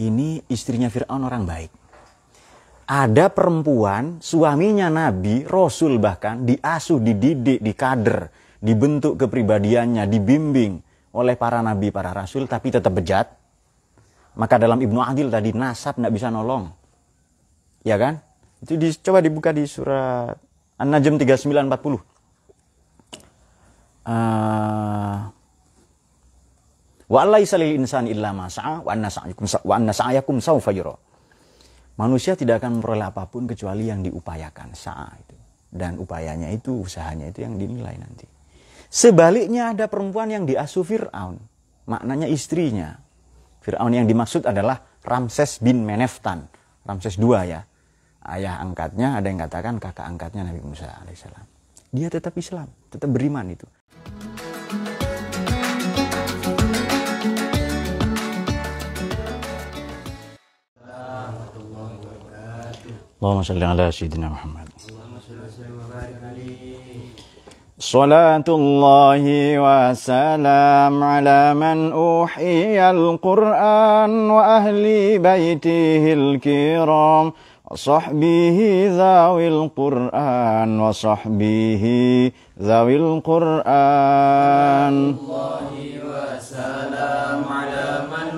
ini istrinya Fir'aun orang baik. Ada perempuan, suaminya Nabi, Rasul bahkan, diasuh, dididik, dikader, dibentuk kepribadiannya, dibimbing oleh para Nabi, para Rasul, tapi tetap bejat. Maka dalam Ibnu Adil tadi, nasab tidak bisa nolong. Ya kan? Itu di, coba dibuka di surat An-Najm 3940. Uh, Wa allaisa lil insani illa ma sa'a wa anna sa'yakum wa anna sa'yakum. Manusia tidak akan memperoleh apa pun kecuali yang diupayakan sa'a itu. Dan upayanya itu, usahanya itu yang dinilai nanti. Sebaliknya ada perempuan yang diasuh Fir'aun. Maknanya istrinya. Fir'aun yang dimaksud adalah Ramses bin Meneftan. Ramses II ya. Ayah angkatnya, ada yang katakan kakak angkatnya Nabi Musa alaihissalam. Dia tetap Islam, tetap beriman itu. اللهم صل على سيدنا محمد. صلاة الله وسلام على من أوحي القرآن وأهل بيته الكرام وصحبه ذوي القرآن وصحبه ذوي القرآن. الله وسلام على من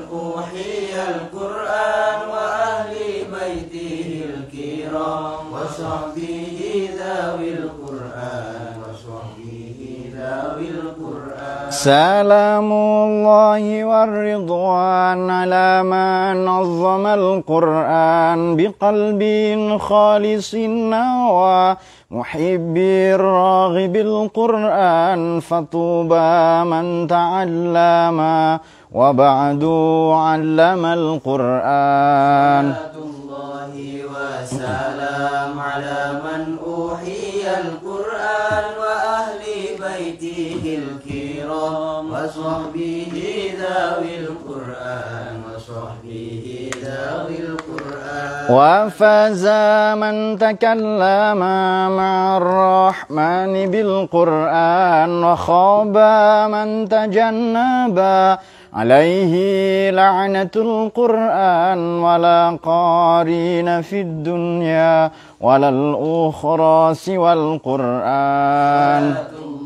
سلام الله والرضوان على من نظم القرآن بقلب خالص نوى محب الراغب القرآن فطوبى من تعلم وبعد علم القرآن الله وسلام على من أوحي القرآن وأهل بيته الكرام وصحبه ذوي القرآن وصحبه ذوي القرآن. وفاز من تكلم مع الرحمن بالقرآن وخاب من تجنب عليه لعنة القرآن ولا قارين في الدنيا ولا الأخرى سوى القرآن.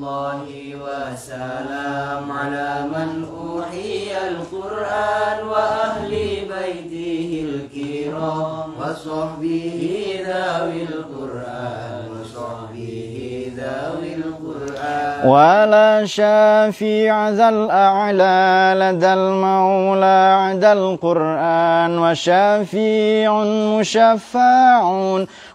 الله وسلام على من أوحي القرآن وأهل بيته الكرام. وصحبه ذوي القرآن وصحبه ذوي القرآن. ولا شافيع ذا الأعلى لدى المولى عد القرآن وشافيع مشفع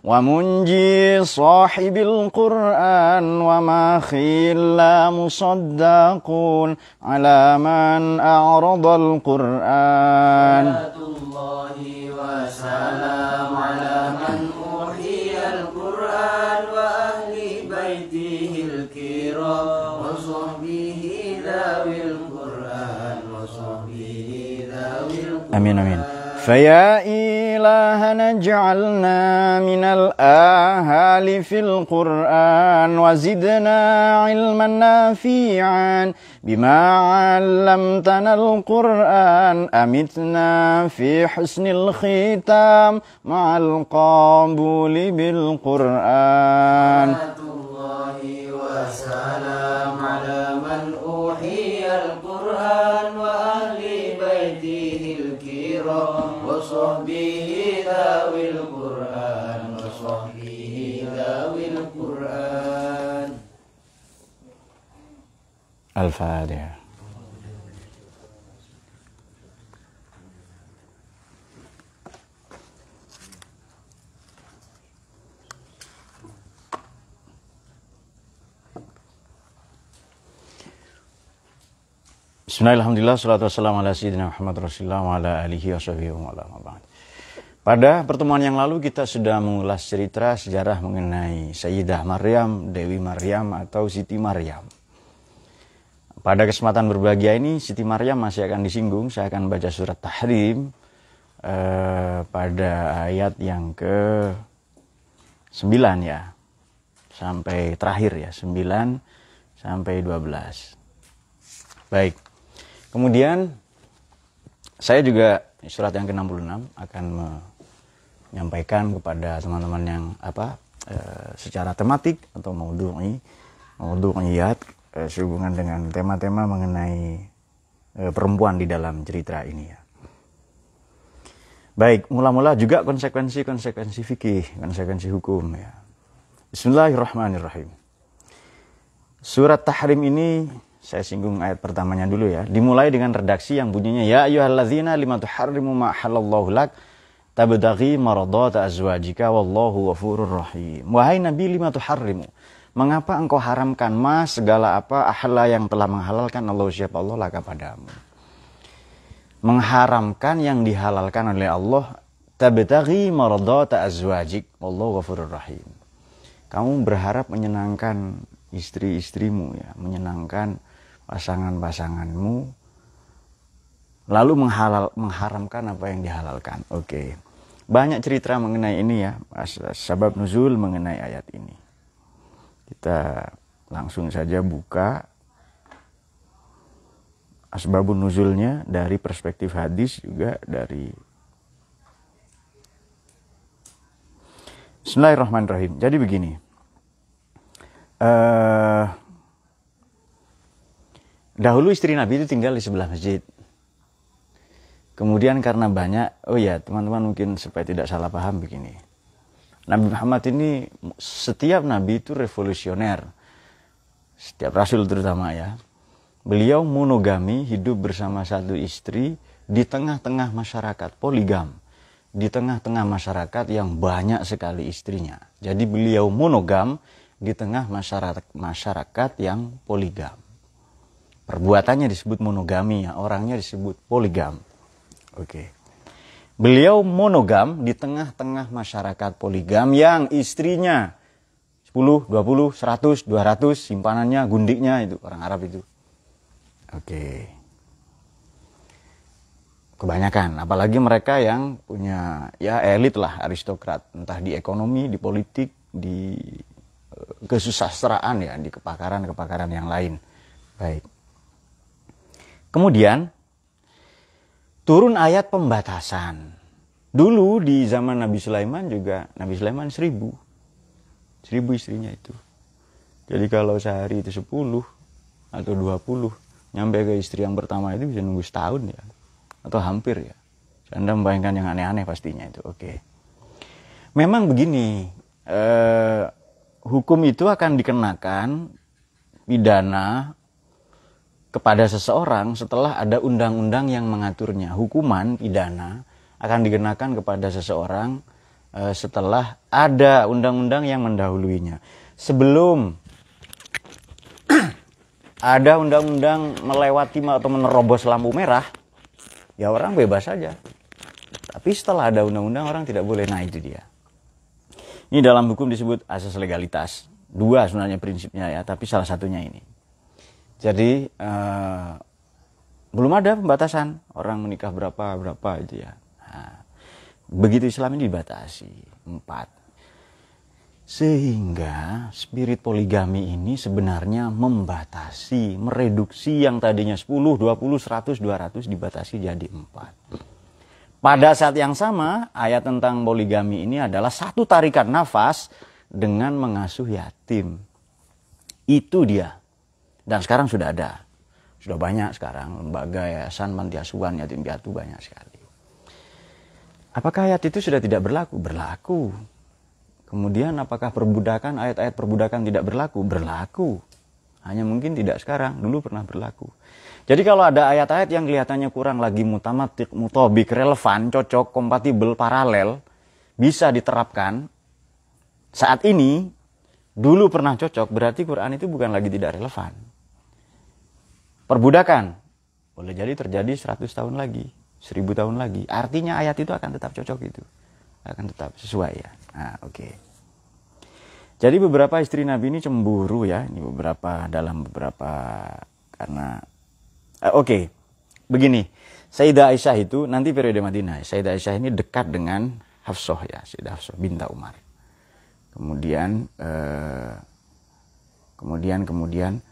ومنجي صاحب القرآن وما خلا مصدقون على من أعرض القرآن. الله وسلام على من أوحي القرآن وأهل بيته الكرام وصحبه ذوي القرآن وصحبه ذوي القرآن. آمين آمين. فيا إلهنا اجعلنا من الآهال في القرآن وزدنا علما نافعا بما علمتنا القرآن. أمتنا في حسن الختام مع القبول بالقرآن. الله وسلام على من أوحي القرآن وأهل بيته الكرام. وصحبه ذوي القرآن وصحبه ذوي القرآن. الفاتحة. Bismillahirrahmanirrahim. Salatu wassalamu ala Muhammad Rasulullah ala alihi Pada pertemuan yang lalu kita sudah mengulas cerita sejarah mengenai Sayyidah Maryam, Dewi Maryam atau Siti Maryam. Pada kesempatan berbahagia ini Siti Maryam masih akan disinggung. Saya akan baca surat Tahrim eh, pada ayat yang ke 9 ya. Sampai terakhir ya, 9 sampai 12. Baik. Kemudian saya juga surat yang ke-66 akan menyampaikan kepada teman-teman yang apa e, secara tematik atau maudhu'i maudhu'iyat e, sehubungan dengan tema-tema mengenai e, perempuan di dalam cerita ini ya. Baik, mula-mula juga konsekuensi-konsekuensi fikih, konsekuensi hukum ya. Bismillahirrahmanirrahim. Surat Tahrim ini saya singgung ayat pertamanya dulu ya. Dimulai dengan redaksi yang bunyinya ya ayyuhalladzina lima tuharrimu ma halallahu lak tabdaghi maradata azwajika wallahu ghafurur rahim. Wahai Nabi lima tuharrimu. Mengapa engkau haramkan mas segala apa ahla yang telah menghalalkan Allah siapa Allah laka padamu mengharamkan yang dihalalkan oleh Allah tabtaghi mardata azwajik wallahu ghafurur rahim kamu berharap menyenangkan istri-istrimu ya menyenangkan pasangan-pasanganmu lalu menghalal mengharamkan apa yang dihalalkan. Oke. Banyak cerita mengenai ini ya sebab nuzul mengenai ayat ini. Kita langsung saja buka asbabun nuzulnya dari perspektif hadis juga dari Bismillahirrahmanirrahim. Jadi begini, uh, dahulu istri Nabi itu tinggal di sebelah masjid. Kemudian karena banyak, oh ya teman-teman mungkin supaya tidak salah paham begini. Nabi Muhammad ini setiap Nabi itu revolusioner. Setiap Rasul terutama ya. Beliau monogami, hidup bersama satu istri di tengah-tengah masyarakat poligam. Di tengah-tengah masyarakat yang banyak sekali istrinya. Jadi beliau monogam di tengah masyarakat masyarakat yang poligam. Perbuatannya disebut monogami ya, orangnya disebut poligam. Oke. Beliau monogam di tengah-tengah masyarakat poligam yang istrinya 10, 20, 100, 200 simpanannya, gundiknya itu orang Arab itu Oke. Kebanyakan, apalagi mereka yang punya ya elit lah aristokrat, entah di ekonomi, di politik, di eh, kesusastraan ya, di kepakaran-kepakaran yang lain. Baik. Kemudian turun ayat pembatasan. Dulu di zaman Nabi Sulaiman juga Nabi Sulaiman seribu. Seribu istrinya itu. Jadi kalau sehari itu sepuluh atau dua puluh nyampe ke istri yang pertama itu bisa nunggu setahun ya atau hampir ya anda membayangkan yang aneh-aneh pastinya itu oke memang begini eh, hukum itu akan dikenakan pidana kepada seseorang setelah ada undang-undang yang mengaturnya hukuman pidana akan dikenakan kepada seseorang eh, setelah ada undang-undang yang mendahuluinya sebelum ada undang-undang melewati atau menerobos lampu merah, ya orang bebas saja. Tapi setelah ada undang-undang orang tidak boleh. Nah itu dia. Ini dalam hukum disebut asas legalitas. Dua sebenarnya prinsipnya ya, tapi salah satunya ini. Jadi eh, belum ada pembatasan orang menikah berapa berapa itu ya. Nah, begitu Islam ini dibatasi empat sehingga spirit poligami ini sebenarnya membatasi, mereduksi yang tadinya 10, 20, 100, 200 dibatasi jadi 4. Pada saat yang sama, ayat tentang poligami ini adalah satu tarikan nafas dengan mengasuh yatim. Itu dia. Dan sekarang sudah ada. Sudah banyak sekarang lembaga yayasan manti asuhan yatim piatu banyak sekali. Apakah ayat itu sudah tidak berlaku? Berlaku Kemudian apakah perbudakan, ayat-ayat perbudakan tidak berlaku? Berlaku. Hanya mungkin tidak sekarang, dulu pernah berlaku. Jadi kalau ada ayat-ayat yang kelihatannya kurang lagi mutamatik, mutobik, relevan, cocok, kompatibel, paralel, bisa diterapkan saat ini, dulu pernah cocok, berarti Quran itu bukan lagi tidak relevan. Perbudakan, boleh jadi terjadi 100 tahun lagi, 1000 tahun lagi. Artinya ayat itu akan tetap cocok itu. Akan tetap sesuai ya. Nah, oke. Okay. Jadi beberapa istri Nabi ini cemburu ya, ini beberapa dalam beberapa karena uh, oke. Okay. Begini, Sayyidah Aisyah itu nanti periode Madinah. Sayyidah Aisyah ini dekat dengan Hafsah ya, Sayyidah Hafsah binta Umar. Kemudian uh, kemudian kemudian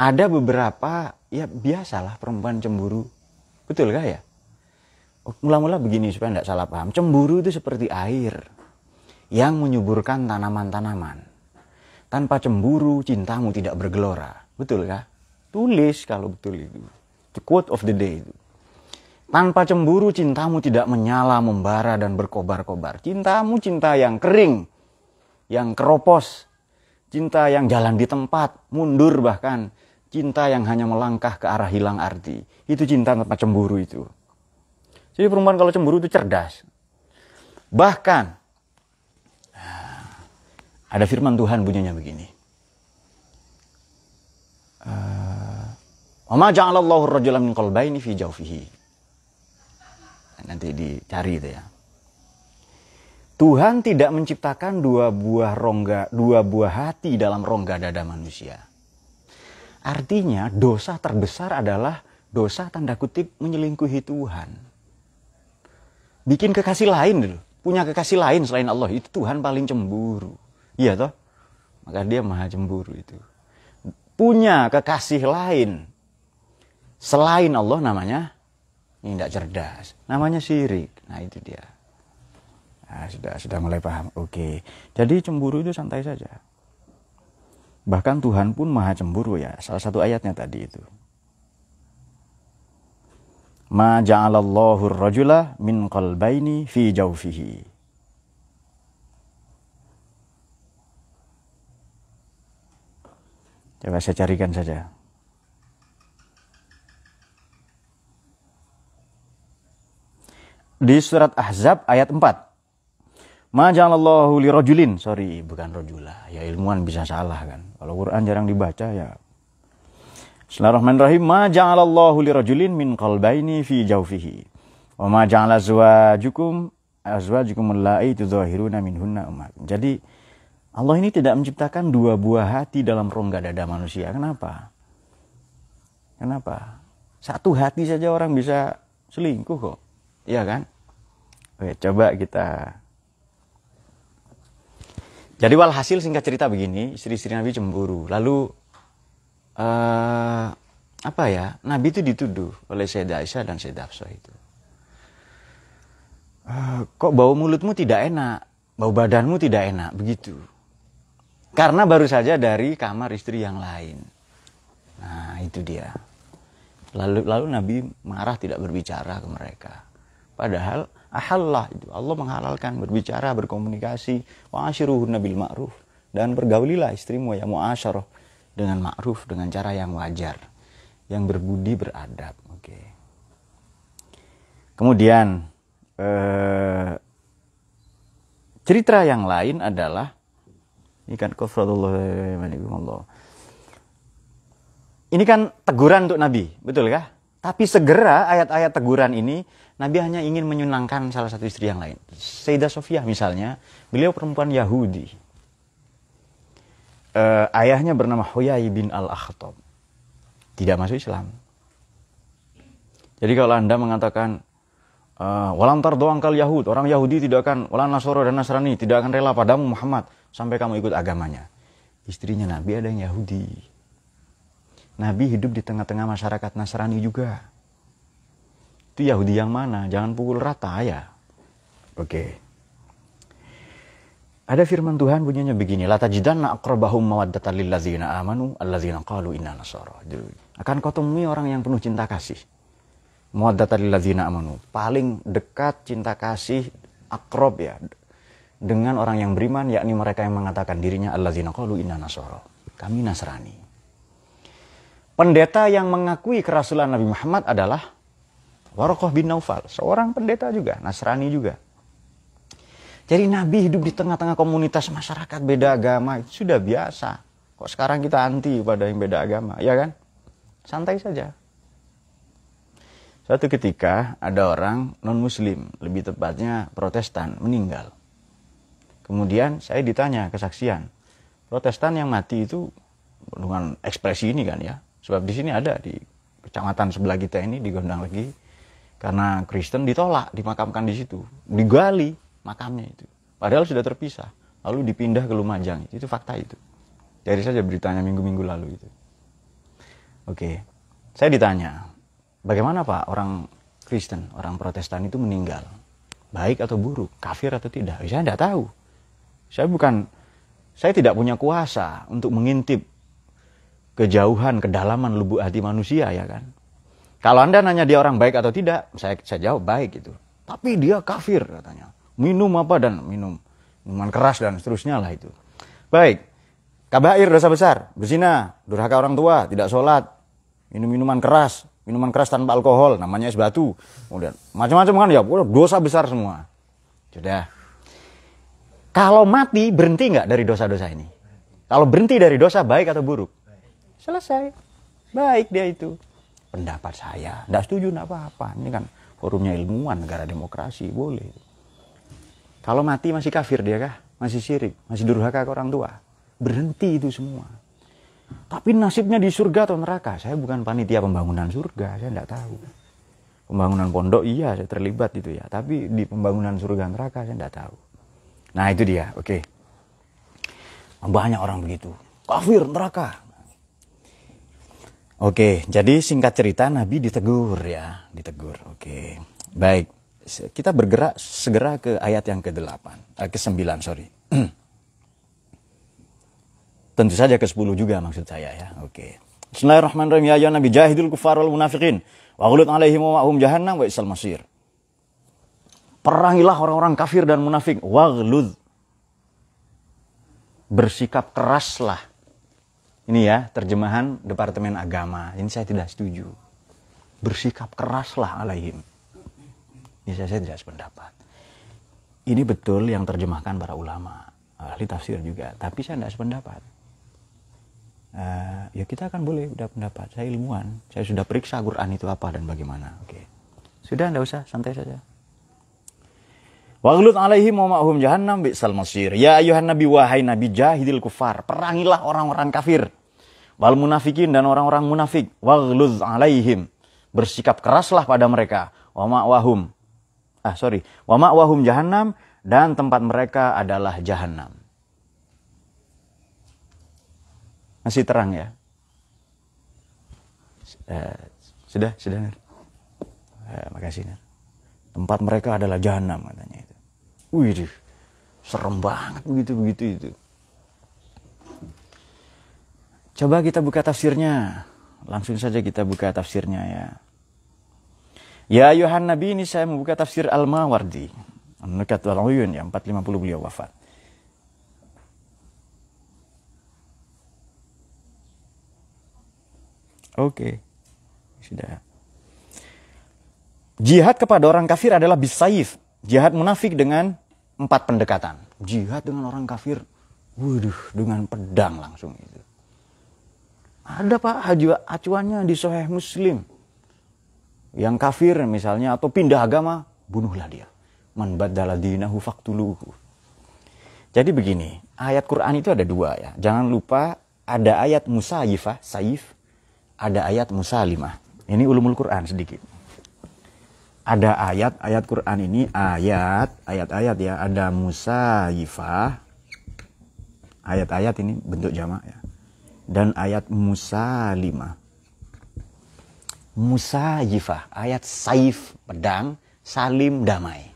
ada beberapa ya biasalah perempuan cemburu. Betul gak ya? mula-mula begini supaya tidak salah paham. Cemburu itu seperti air yang menyuburkan tanaman-tanaman. Tanpa cemburu, cintamu tidak bergelora. Betul kah? Tulis kalau betul itu. The quote of the day itu. Tanpa cemburu, cintamu tidak menyala, membara, dan berkobar-kobar. Cintamu cinta yang kering, yang keropos, cinta yang jalan di tempat, mundur bahkan, cinta yang hanya melangkah ke arah hilang arti. Itu cinta tanpa cemburu itu. Jadi perempuan kalau cemburu itu cerdas. Bahkan, ada firman Tuhan bunyinya begini. Wa ma ja'alallahu ar-rajula min qalbayni fi jawfihi. Nanti dicari itu ya. Tuhan tidak menciptakan dua buah rongga, dua buah hati dalam rongga dada manusia. Artinya dosa terbesar adalah dosa tanda kutip menyelingkuhi Tuhan. Bikin kekasih lain dulu. Punya kekasih lain selain Allah. Itu Tuhan paling cemburu. Iya toh? Maka dia maha cemburu itu. Punya kekasih lain selain Allah namanya ini tidak cerdas. Namanya syirik. Nah itu dia. Nah, sudah sudah mulai paham. Oke. Jadi cemburu itu santai saja. Bahkan Tuhan pun maha cemburu ya. Salah satu ayatnya tadi itu. Ma ja'alallahu rajula min qalbaini fi jawfihi. Coba saya carikan saja. di surat Ahzab ayat 4. Majalallahu li rajulin, sorry bukan rojula. Ya ilmuwan bisa salah kan. Kalau Quran jarang dibaca ya. Bismillahirrahmanirrahim. Ma ja'alallahu li rajulin min qalbaini fi jawfihi. Wa ma ja'ala azwajukum azwajukum allai tudzahiruna minhunna umat. Jadi Allah ini tidak menciptakan dua buah hati dalam rongga dada manusia. Kenapa? Kenapa? Satu hati saja orang bisa selingkuh kok. Iya kan? Oke, coba kita jadi walhasil singkat cerita begini, istri-istri Nabi cemburu. Lalu uh, apa ya? Nabi itu dituduh oleh Sayyidah Aisyah dan Sayyidah Hafsah itu. Uh, kok bau mulutmu tidak enak, bau badanmu tidak enak, begitu. Karena baru saja dari kamar istri yang lain. Nah, itu dia. Lalu lalu Nabi marah tidak berbicara ke mereka. Padahal ahallah Allah menghalalkan berbicara, berkomunikasi, wa asyiruhunna bil ma'ruf dan bergaulilah istrimu ya muasyarah dengan ma'ruf dengan cara yang wajar, yang berbudi beradab. Oke. Okay. Kemudian eh, cerita yang lain adalah ini kan kufratullah ini kan teguran untuk Nabi, betul kah? Tapi segera ayat-ayat teguran ini Nabi hanya ingin menyunangkan salah satu istri yang lain. Sayyidah Sofia misalnya, beliau perempuan Yahudi. Uh, ayahnya bernama Huyai bin Al-Akhtab. Tidak masuk Islam. Jadi kalau Anda mengatakan uh, walam doang kal Yahud, orang Yahudi tidak akan walam Nasoro dan Nasrani tidak akan rela padamu Muhammad sampai kamu ikut agamanya. Istrinya Nabi ada yang Yahudi. Nabi hidup di tengah-tengah masyarakat Nasrani juga. Itu Yahudi yang mana? Jangan pukul rata ya. Oke. Ada firman Tuhan bunyinya begini, la tajidanna aqrabahum mawaddatan lil ladzina amanu alladzina qalu inna nasara. Akan kau temui orang yang penuh cinta kasih. Mawaddatan lil ladzina amanu. Paling dekat cinta kasih akrob ya dengan orang yang beriman yakni mereka yang mengatakan dirinya alladzina qalu inna nasara. Kami Nasrani. Pendeta yang mengakui kerasulan Nabi Muhammad adalah Warokoh bin Naufal, seorang pendeta juga, Nasrani juga. Jadi Nabi hidup di tengah-tengah komunitas masyarakat beda agama itu sudah biasa. Kok sekarang kita anti pada yang beda agama, ya kan? Santai saja. Suatu ketika ada orang non-muslim, lebih tepatnya protestan, meninggal. Kemudian saya ditanya kesaksian. Protestan yang mati itu dengan ekspresi ini kan ya. Sebab di sini ada di kecamatan sebelah kita ini di Gondang lagi karena Kristen ditolak, dimakamkan di situ. Digali makamnya itu. Padahal sudah terpisah. Lalu dipindah ke Lumajang. Itu fakta itu. Cari saja beritanya minggu-minggu lalu itu. Oke. Saya ditanya, bagaimana Pak orang Kristen, orang Protestan itu meninggal, baik atau buruk, kafir atau tidak, saya tidak tahu. Saya bukan, saya tidak punya kuasa untuk mengintip kejauhan, kedalaman lubuk hati manusia ya kan. Kalau anda nanya dia orang baik atau tidak, saya, saya jawab baik itu. Tapi dia kafir katanya. Minum apa dan minum minuman keras dan seterusnya lah itu. Baik, kabair dosa besar, berzina, durhaka orang tua, tidak sholat, minum minuman keras, minuman keras tanpa alkohol, namanya es batu. Kemudian macam-macam kan ya, dosa besar semua. Sudah. Kalau mati berhenti nggak dari dosa-dosa ini? Kalau berhenti dari dosa baik atau buruk? Selesai. Baik dia itu. Pendapat saya. Tidak setuju, tidak apa-apa. Ini kan forumnya ilmuwan, negara demokrasi. Boleh. Kalau mati masih kafir dia kah? Masih syirik? Masih durhaka ke orang tua? Berhenti itu semua. Tapi nasibnya di surga atau neraka? Saya bukan panitia pembangunan surga, saya tidak tahu. Pembangunan pondok iya saya terlibat itu ya, tapi di pembangunan surga neraka saya tidak tahu. Nah itu dia, oke. Okay. Banyak orang begitu, kafir neraka. Oke, jadi singkat cerita Nabi ditegur ya, ditegur. Oke, baik. Kita bergerak segera ke ayat yang ke-8, eh, ke-9 sorry. Tentu saja ke-10 juga maksud saya ya. Oke. Bismillahirrahmanirrahim. Ya nabi jahidul kufar wal munafiqin wa ghulud alaihim wa hum jahannam wa isal masir. Perangilah orang-orang kafir dan munafik. Waghlud. Bersikap keraslah. Ini ya terjemahan Departemen Agama. Ini saya tidak setuju. Bersikap keraslah alaihim. Ini saya, saya tidak sependapat. Ini betul yang terjemahkan para ulama. Ahli tafsir juga. Tapi saya tidak sependapat uh, ya kita akan boleh udah pendapat saya ilmuwan saya sudah periksa Quran itu apa dan bagaimana oke okay. sudah anda usah santai saja Waglut alaihim wa ma'hum jahannam bi'sal masir. Ya ayuhan nabi wahai nabi jahidil kufar. Perangilah orang-orang kafir. Wal munafikin dan orang-orang munafik. Waglut alaihim. Bersikap keraslah pada mereka. Wa ma'wahum. Ah sorry. Wa ma'wahum jahannam. Dan tempat mereka adalah jahannam. Masih terang ya? Eh, sudah, sudah. Eh, makasih. Ner. Tempat mereka adalah jahanam katanya itu. Wih, serem banget begitu begitu itu. Coba kita buka tafsirnya. Langsung saja kita buka tafsirnya ya. Ya Yohan Nabi ini saya membuka tafsir Al-Mawardi. Nukat wal-Uyun ya 450 beliau wafat. Oke. Sudah. Jihad kepada orang kafir adalah bisaif. Jihad munafik dengan empat pendekatan. Jihad dengan orang kafir, waduh, dengan pedang langsung itu. Ada pak acuannya di Sahih Muslim. Yang kafir misalnya atau pindah agama, bunuhlah dia. Man badala dinahu faktuluhu. Jadi begini, ayat Quran itu ada dua ya. Jangan lupa ada ayat musayifah, saif, ada ayat musalimah. Ini ulumul Quran sedikit. Ada ayat, ayat Quran ini ayat, ayat-ayat ya. Ada musayifah. Ayat-ayat ini bentuk jamak ya. Dan ayat musalimah. Musayifah, ayat saif, pedang, salim, damai.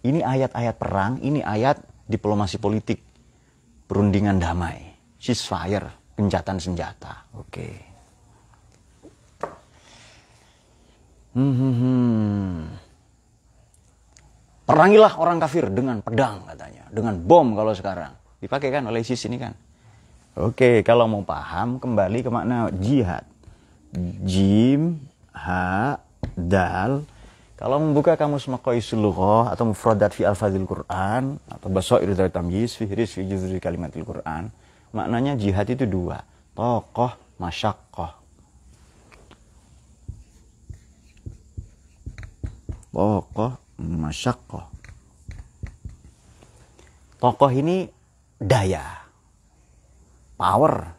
Ini ayat-ayat perang, ini ayat diplomasi politik. Perundingan damai, ceasefire, gencatan senjata. Oke. Okay. Hmm, hmm, hmm. Perangilah orang kafir dengan pedang katanya, dengan bom kalau sekarang. Dipakai kan oleh ISIS ini kan. Oke, kalau mau paham kembali ke makna jihad. Jim, ha, dal. Kalau membuka kamus Maqaisul Lughah atau Mufradat fi Al-Fadhil Quran atau Basair dari Tamyiz fi Hiris fi Juzri Kalimatil Quran, maknanya jihad itu dua, tokoh, masyakoh. tokoh masyakoh. Tokoh ini daya, power,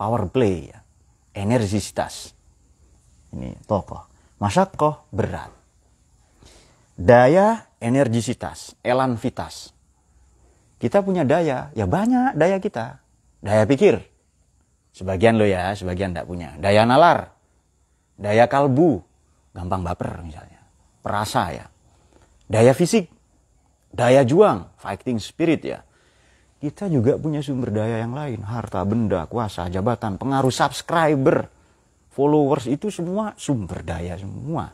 power play, ya. energisitas. Ini tokoh. Masyakoh berat. Daya, energisitas, elan vitas. Kita punya daya, ya banyak daya kita. Daya pikir. Sebagian lo ya, sebagian tidak punya. Daya nalar. Daya kalbu gampang baper misalnya. Perasa ya. Daya fisik, daya juang, fighting spirit ya. Kita juga punya sumber daya yang lain, harta, benda, kuasa, jabatan, pengaruh subscriber, followers itu semua sumber daya semua.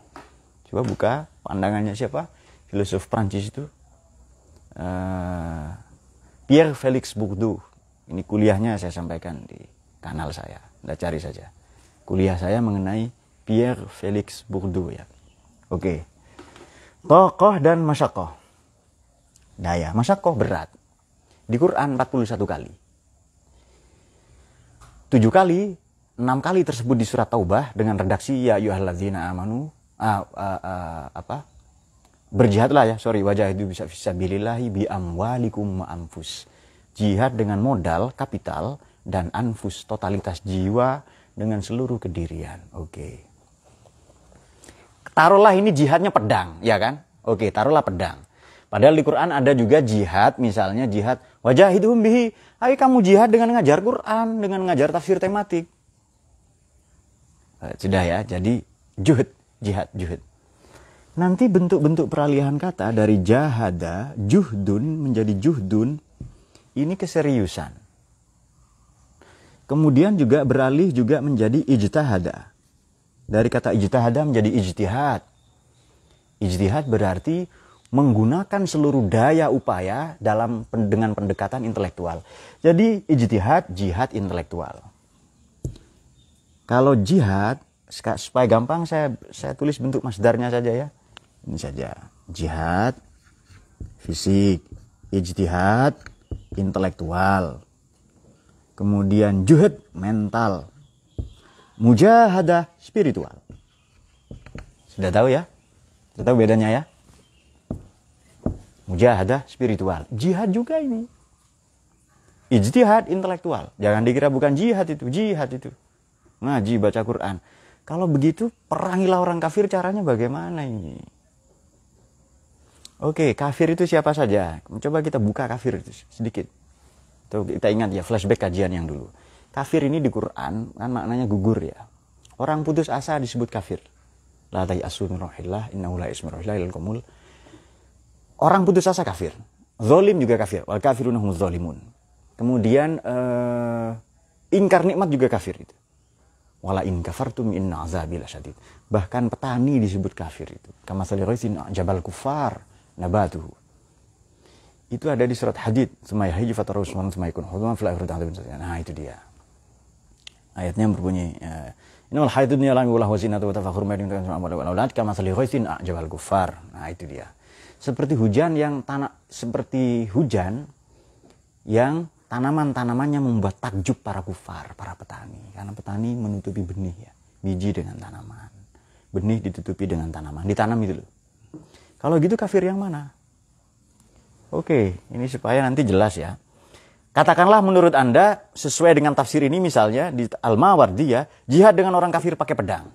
Coba buka pandangannya siapa? Filosof Prancis itu. Uh, Pierre Felix Bourdieu. Ini kuliahnya saya sampaikan di kanal saya. Anda cari saja. Kuliah saya mengenai Pierre Felix Bourdieu ya. Oke. Tokoh dan masyakoh. Daya, masyakoh berat. Di Quran 41 kali. 7 kali, 6 kali tersebut di surat Taubah dengan redaksi ya ayyuhalladzina amanu ah, ah, ah, apa? Berjihadlah ya, sorry wajah itu bisa fisabilillahi bi amwalikum anfus. Jihad dengan modal, kapital dan anfus totalitas jiwa dengan seluruh kedirian. Oke. Okay taruhlah ini jihadnya pedang, ya kan? Oke, taruhlah pedang. Padahal di Quran ada juga jihad, misalnya jihad wajah itu bihi. Ayo kamu jihad dengan ngajar Quran, dengan ngajar tafsir tematik. Eh, sudah ya, jadi juhud, jihad, juhud. Nanti bentuk-bentuk peralihan kata dari jahada, juhdun menjadi juhdun, ini keseriusan. Kemudian juga beralih juga menjadi ijtahada dari kata ijtihad menjadi ijtihad. Ijtihad berarti menggunakan seluruh daya upaya dalam dengan pendekatan intelektual. Jadi ijtihad jihad intelektual. Kalau jihad supaya gampang saya saya tulis bentuk masdarnya saja ya. Ini saja. Jihad fisik, ijtihad intelektual. Kemudian juhud mental, mujahadah spiritual. Sudah tahu ya? Sudah tahu bedanya ya? Mujahadah spiritual. Jihad juga ini. Ijtihad intelektual. Jangan dikira bukan jihad itu, jihad itu. Ngaji baca Quran. Kalau begitu perangilah orang kafir caranya bagaimana ini? Oke, kafir itu siapa saja? Coba kita buka kafir itu sedikit. Tuh, kita ingat ya flashback kajian yang dulu. Kafir ini di Quran kan maknanya gugur ya. Orang putus asa disebut kafir. La asu min rohillah innahu la ismi komul. Orang putus asa kafir. Zolim juga kafir. Wal kafiruna hum zolimun. Kemudian uh, ingkar nikmat juga kafir itu. Wala in kafartum inna azabi syadid. Bahkan petani disebut kafir itu. Kama saliraisin jabal kufar nabatuhu. Itu ada di surat hadid. Sumayahiji fatarus sumaykun hudman fil Nah itu dia. Ayatnya berbunyi Inal haidu dunya lam yulah wazinatu wa tafakhur aulad kama sali ghaisin ajabal kufar. Nah, itu dia. Seperti hujan yang tanah seperti hujan yang tanaman-tanamannya membuat takjub para kufar, para petani. Karena petani menutupi benih ya, biji dengan tanaman. Benih ditutupi dengan tanaman, ditanam itu loh. Kalau gitu kafir yang mana? Oke, ini supaya nanti jelas ya. Katakanlah menurut Anda sesuai dengan tafsir ini misalnya di Al-Mawardiyah, jihad dengan orang kafir pakai pedang.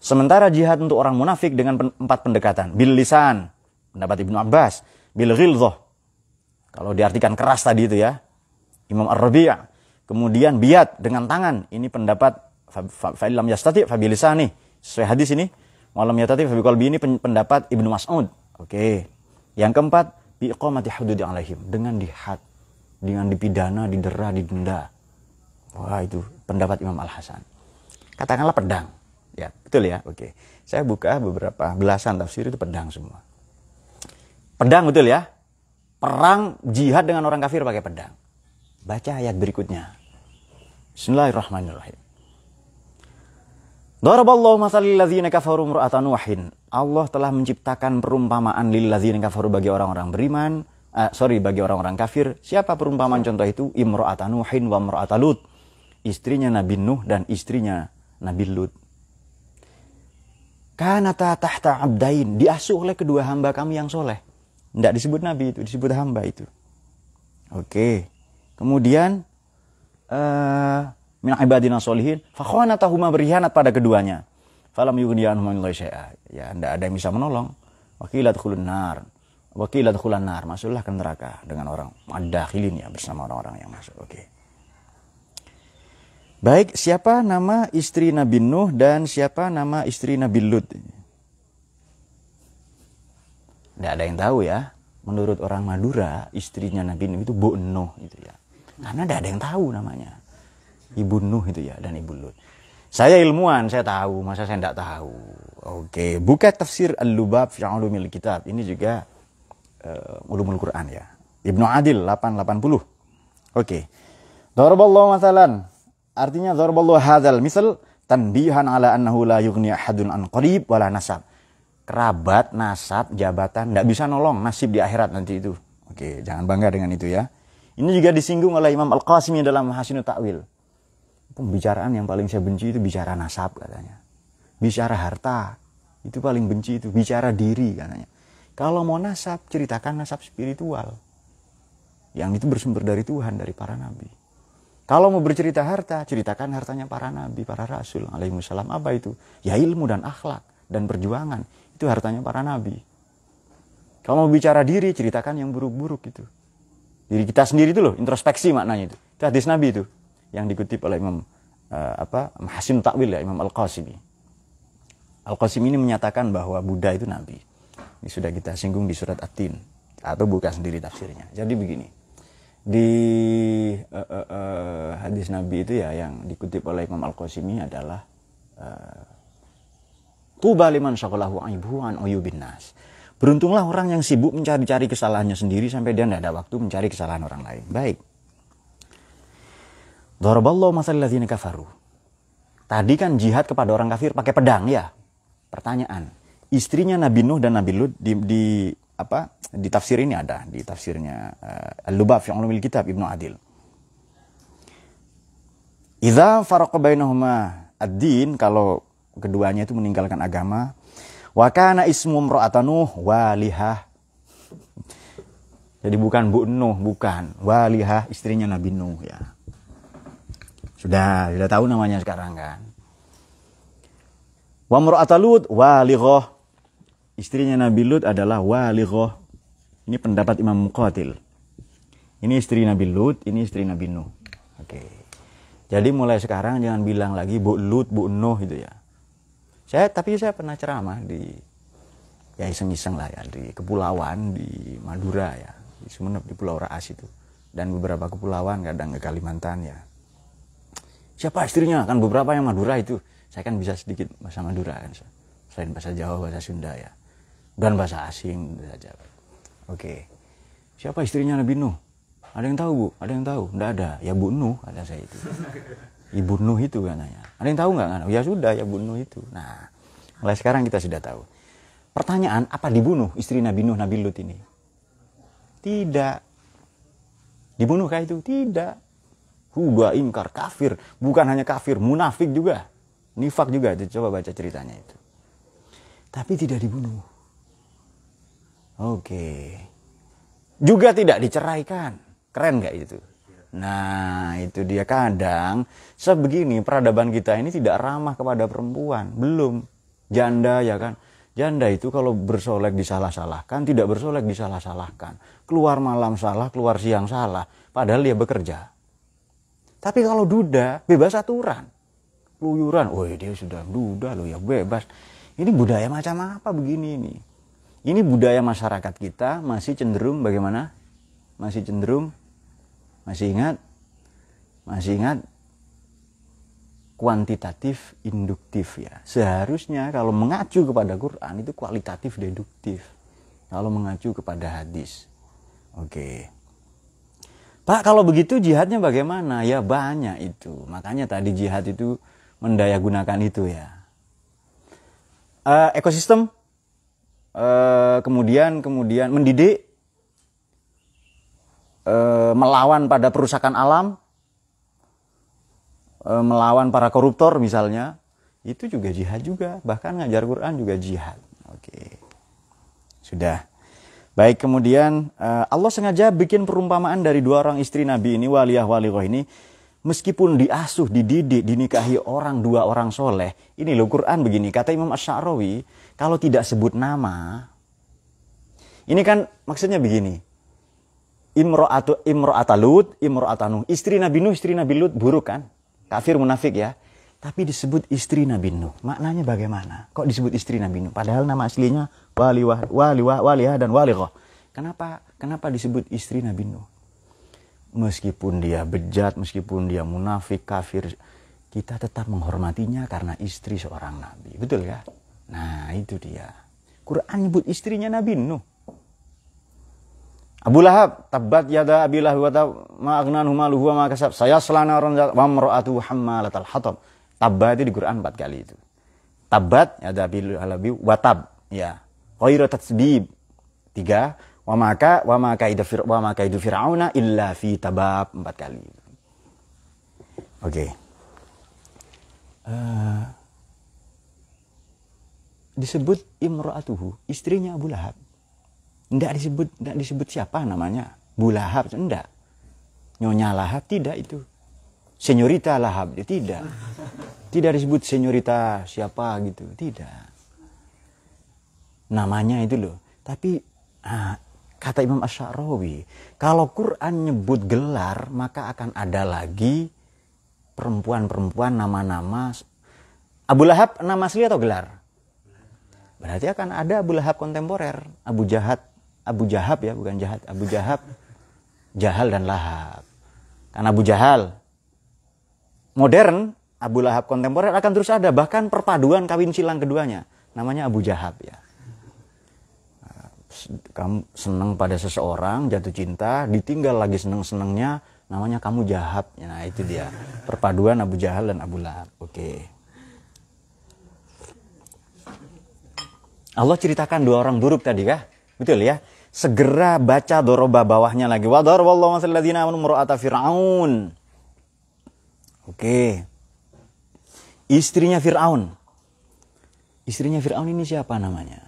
Sementara jihad untuk orang munafik dengan empat pendekatan. Bil lisan, pendapat Ibnu Abbas. Bil ghilzah, kalau diartikan keras tadi itu ya. Imam Ar-Rabi'ah. Kemudian biat dengan tangan. Ini pendapat fa'ilam yastati fabilisani. Sesuai hadis ini. Malam yastati fabiqalbi ini pendapat Ibnu Mas'ud. Oke. Yang keempat, biqamati hududi alaihim. Dengan dihad dengan dipidana, didera, didenda. Wah itu pendapat Imam Al Hasan. Katakanlah pedang, ya betul ya. Oke, saya buka beberapa belasan tafsir itu pedang semua. Pedang betul ya. Perang jihad dengan orang kafir pakai pedang. Baca ayat berikutnya. Bismillahirrahmanirrahim. Daraballahu masalil ladzina kafaru imra'atan Nuhin. Allah telah menciptakan perumpamaan lil ladzina kafaru bagi orang-orang beriman uh, sorry bagi orang-orang kafir siapa perumpamaan contoh itu imro'ata Nuhin wa imro'ata Lut istrinya Nabi Nuh dan istrinya Nabi Lut kanata tahta abdain diasuh oleh kedua hamba kami yang soleh tidak disebut Nabi itu disebut hamba itu oke kemudian uh, min ibadina solihin fakhanatahuma berkhianat pada keduanya falam yughniyanhum min ya tidak ada yang bisa menolong wakilat khulun nar Wakilat nar, masuklah ke neraka dengan orang madakhilin ya bersama orang-orang yang masuk. Oke. Baik, siapa nama istri Nabi Nuh dan siapa nama istri Nabi Lut? Tidak ada yang tahu ya. Menurut orang Madura, istrinya Nabi Nuh itu Bu Nuh itu ya. Karena tidak ada yang tahu namanya. Ibu Nuh itu ya dan Ibu Lut. Saya ilmuwan, saya tahu, masa saya tidak tahu. Oke, buka tafsir Al-Lubab fi Ulumil Kitab. Ini juga uh, ulumul Quran ya. Ibnu Adil 880. Oke. Daraballahu masalan. Artinya daraballahu hadzal misal tanbihan ala annahu la yughni ahadun an qarib wala nasab. Kerabat, nasab, jabatan tidak bisa nolong nasib di akhirat nanti itu. Oke, jangan bangga dengan itu ya. Ini juga disinggung oleh Imam Al-Qasimi dalam Hasinut Ta'wil. Pembicaraan yang paling saya benci itu bicara nasab katanya. Bicara harta, itu paling benci itu. Bicara diri katanya. Kalau mau nasab, ceritakan nasab spiritual. Yang itu bersumber dari Tuhan, dari para nabi. Kalau mau bercerita harta, ceritakan hartanya para nabi, para rasul alaihi. Apa itu? Ya ilmu dan akhlak dan perjuangan. Itu hartanya para nabi. Kalau mau bicara diri, ceritakan yang buruk-buruk itu. Diri kita sendiri itu loh, introspeksi maknanya itu. Itu hadis nabi itu yang dikutip oleh Imam uh, apa Hasim Takwil ya Imam Al-Qasimi. Al-Qasimi ini menyatakan bahwa Buddha itu nabi. Ini sudah kita singgung di surat At-Tin atau buka sendiri tafsirnya. Jadi begini di uh, uh, uh, hadis Nabi itu ya yang dikutip oleh Imam Al-Qasimi adalah uh, Tuba liman syakalahu aibuhu an uyubin nas. Beruntunglah orang yang sibuk mencari-cari kesalahannya sendiri sampai dia tidak ada waktu mencari kesalahan orang lain. Baik. Daraballahu masal ladzina kafaru. Tadi kan jihad kepada orang kafir pakai pedang ya. Pertanyaan. Istrinya Nabi Nuh dan Nabi Lut di, di apa di tafsir ini ada di tafsirnya uh, Al-Lubab fi Ulumil Kitab Ibnu Adil. Idza faraqa bainahuma ad-din kalau keduanya itu meninggalkan agama wa kana ismu imra'atanuh walihah jadi bukan Bu Nuh, bukan. Walihah istrinya Nabi Nuh ya. Sudah, sudah tahu namanya sekarang kan. Wa mra'atalut walighah istrinya Nabi Lut adalah walighah. Ini pendapat Imam Muqatil. Ini istri Nabi Lut, ini istri Nabi Nuh. Oke. Jadi mulai sekarang jangan bilang lagi Bu Lut, Bu Nuh gitu ya. Saya tapi saya pernah ceramah di ya iseng-iseng lah ya di kepulauan di Madura ya, di Sumeneb di Pulau Raas itu dan beberapa kepulauan kadang ke Kalimantan ya. Siapa istrinya? Kan beberapa yang Madura itu. Saya kan bisa sedikit bahasa Madura kan. Selain bahasa Jawa, bahasa Sunda ya dan bahasa asing saja. Oke. Siapa istrinya Nabi Nuh? Ada yang tahu, Bu? Ada yang tahu? Enggak ada. Ya Bu Nuh kata saya itu. Ibu Nuh itu katanya. Ada yang tahu nggak? Ya sudah, ya Bu Nuh itu. Nah, mulai sekarang kita sudah tahu. Pertanyaan, apa dibunuh istri Nabi Nuh, Nabi Lut ini? Tidak. Dibunuh kayak itu? Tidak. Huda ingkar, kafir. Bukan hanya kafir, munafik juga. Nifak juga. Coba baca ceritanya itu. Tapi tidak dibunuh. Oke. Juga tidak diceraikan. Keren nggak itu? Nah, itu dia kadang sebegini peradaban kita ini tidak ramah kepada perempuan. Belum. Janda ya kan. Janda itu kalau bersolek disalah-salahkan, tidak bersolek disalah-salahkan. Keluar malam salah, keluar siang salah. Padahal dia bekerja. Tapi kalau duda, bebas aturan. Luyuran, oh dia sudah duda loh ya bebas. Ini budaya macam apa begini nih? Ini budaya masyarakat kita masih cenderung bagaimana? Masih cenderung masih ingat? Masih ingat kuantitatif induktif ya. Seharusnya kalau mengacu kepada Quran itu kualitatif deduktif. Kalau mengacu kepada hadis. Oke. Pak kalau begitu jihadnya bagaimana? Ya banyak itu. Makanya tadi jihad itu mendaya gunakan itu ya. Uh, ekosistem Eh, kemudian kemudian mendidik uh, melawan pada perusakan alam uh, melawan para koruptor misalnya itu juga jihad juga. Bahkan ngajar Quran juga jihad. Oke. Sudah. Baik kemudian uh, Allah sengaja bikin perumpamaan dari dua orang istri Nabi ini waliyah waliyah ini meskipun diasuh, dididik, dinikahi orang dua orang soleh, ini loh Quran begini, kata Imam Ash-Sha'rawi, kalau tidak sebut nama, ini kan maksudnya begini. Imro'atu imro'atalut, imro'atanu. Istri Nabi Nuh, istri Nabi Lut buruk kan? kafir munafik ya. Tapi disebut istri Nabi Nuh. Maknanya bagaimana? Kok disebut istri Nabi Nuh? Padahal nama aslinya wali wali waliyah dan walighah. Kenapa kenapa disebut istri Nabi Nuh? Meskipun dia bejat, meskipun dia munafik, kafir, kita tetap menghormatinya karena istri seorang nabi. Betul ya? Nah, itu dia. Quran nyebut istrinya Nabi Nuh. Abu Lahab tabat yada Abi Lahab wa ma aghnahu maluhu wa ma kasab saya selana orang wa mar'atu hammalatal hatab Tabba itu di Quran empat kali itu. Tabat ada bil halabi watab ya. Ghairu tatsbib tiga wa maka wa maka idu fir wa maka idu fir'auna illa fi tabab empat kali. Oke. Okay. Uh, eh, disebut imra'atuhu, istrinya Abu Lahab. Tidak disebut tidak disebut siapa namanya. Abu Lahab enggak. Nyonya Lahab tidak itu. Senyorita Lahab tidak. Tidak disebut senyorita siapa gitu, tidak. Namanya itu loh. Tapi ah, kata Imam Asy'arawi, kalau Quran nyebut gelar, maka akan ada lagi perempuan-perempuan nama-nama Abu Lahab nama asli atau gelar? Berarti akan ada Abu Lahab kontemporer, Abu Jahat, Abu Jahab ya, bukan Jahat, Abu Jahab, Jahal dan Lahab. Karena Abu Jahal modern Abu Lahab kontemporer akan terus ada. Bahkan perpaduan kawin silang keduanya. Namanya Abu Jahab ya. Kamu senang pada seseorang jatuh cinta ditinggal lagi seneng senengnya namanya kamu Jahab. Nah itu dia. Perpaduan Abu Jahal dan Abu Lahab. Oke. Allah ceritakan dua orang buruk tadi kah betul ya segera baca doroba bawahnya lagi wadar wallahu masalladzina amanu fir'aun oke istrinya Fir'aun. Istrinya Fir'aun ini siapa namanya?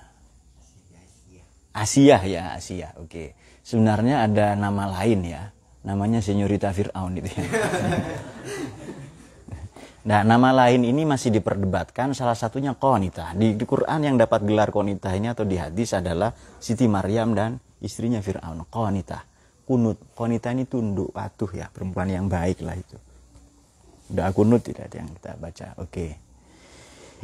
Asia ya, Asia. Oke. Sebenarnya ada nama lain ya. Namanya Senyorita Fir'aun itu ya. Nah, nama lain ini masih diperdebatkan. Salah satunya Qonita. Di, di Quran yang dapat gelar Qonita ini atau di hadis adalah Siti Maryam dan istrinya Fir'aun. Qonita. Kunut. Qonita ini tunduk, patuh ya. Perempuan yang baik lah itu. Doa kunut tidak yang kita baca. Oke. Okay.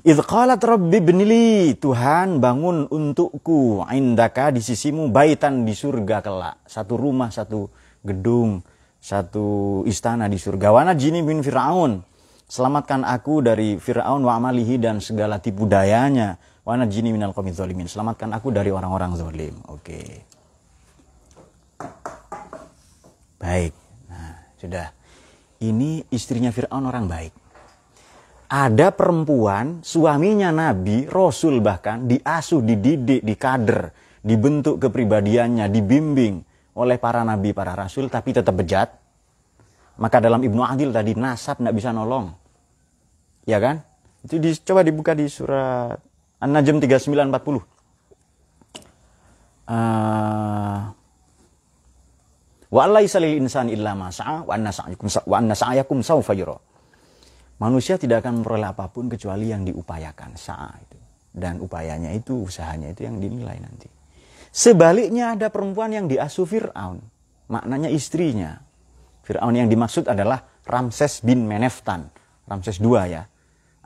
Idh qalat rabbi benili Tuhan bangun untukku indaka di sisimu baitan di surga kelak. Satu rumah, satu gedung, satu istana di surga. Wana jini bin Fir'aun. Selamatkan aku dari Fir'aun wa amalihi dan segala tipu dayanya. Wana jini minal qawmi zalimin. Selamatkan aku dari orang-orang zalim. Oke. Baik. Nah, sudah ini istrinya Fir'aun orang baik. Ada perempuan, suaminya Nabi, Rasul bahkan, diasuh, dididik, dikader, dibentuk kepribadiannya, dibimbing oleh para Nabi, para Rasul, tapi tetap bejat. Maka dalam Ibnu Adil tadi, nasab tidak bisa nolong. Ya kan? Itu di, coba dibuka di surat An-Najm 3940. Uh, Wa laisa lil insani illa ma sa'a wa anna sa'yakum wa anna sa'yakum sawfa yura. Manusia tidak akan memperoleh apa pun kecuali yang diupayakan sa'a itu. Dan upayanya itu, usahanya itu yang dinilai nanti. Sebaliknya ada perempuan yang diasuh Fir'aun. Maknanya istrinya. Fir'aun yang dimaksud adalah Ramses bin Meneftan. Ramses II ya.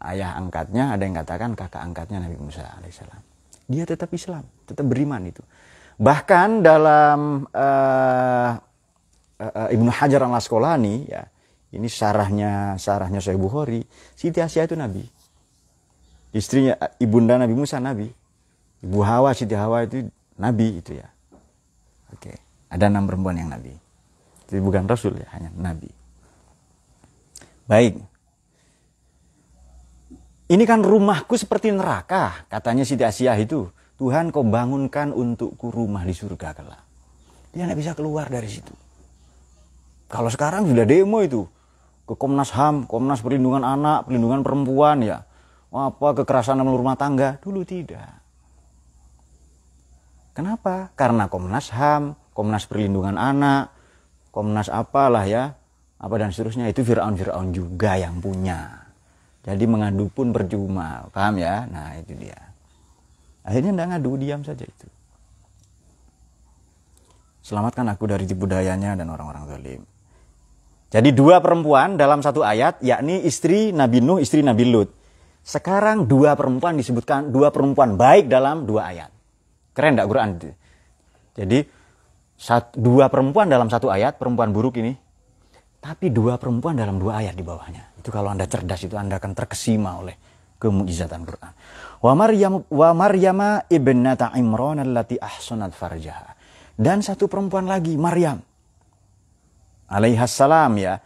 Ayah angkatnya, ada yang katakan kakak angkatnya Nabi Musa alaihissalam. Dia tetap Islam, tetap beriman itu. Bahkan dalam uh, uh, Ibnu Hajar al Asqalani ya ini sarahnya sarahnya Sahih Bukhari Siti Asia itu nabi istrinya ibunda Nabi Musa nabi ibu Hawa Siti Hawa itu nabi itu ya oke ada enam perempuan yang nabi itu bukan rasul ya hanya nabi baik ini kan rumahku seperti neraka katanya Siti Asia itu Tuhan kau bangunkan untukku rumah di surga kelak dia tidak bisa keluar dari situ kalau sekarang sudah demo itu ke Komnas HAM, Komnas Perlindungan Anak, Perlindungan Perempuan ya. Apa kekerasan dalam rumah tangga? Dulu tidak. Kenapa? Karena Komnas HAM, Komnas Perlindungan Anak, Komnas apalah ya, apa dan seterusnya itu Fir'aun-Fir'aun juga yang punya. Jadi mengadu pun percuma, paham ya? Nah itu dia. Akhirnya tidak ngadu, diam saja itu. Selamatkan aku dari tipu dayanya dan orang-orang zalim. Jadi dua perempuan dalam satu ayat, yakni istri Nabi Nuh, istri Nabi Lut. Sekarang dua perempuan disebutkan, dua perempuan baik dalam dua ayat. Keren gak Quran? Jadi satu, dua perempuan dalam satu ayat, perempuan buruk ini. Tapi dua perempuan dalam dua ayat di bawahnya. Itu kalau Anda cerdas itu Anda akan terkesima oleh kemujizatan Quran. Wa Maryam wa Maryama ibnata Imran allati ahsanat farjaha. Dan satu perempuan lagi, Maryam alaihassalam ya,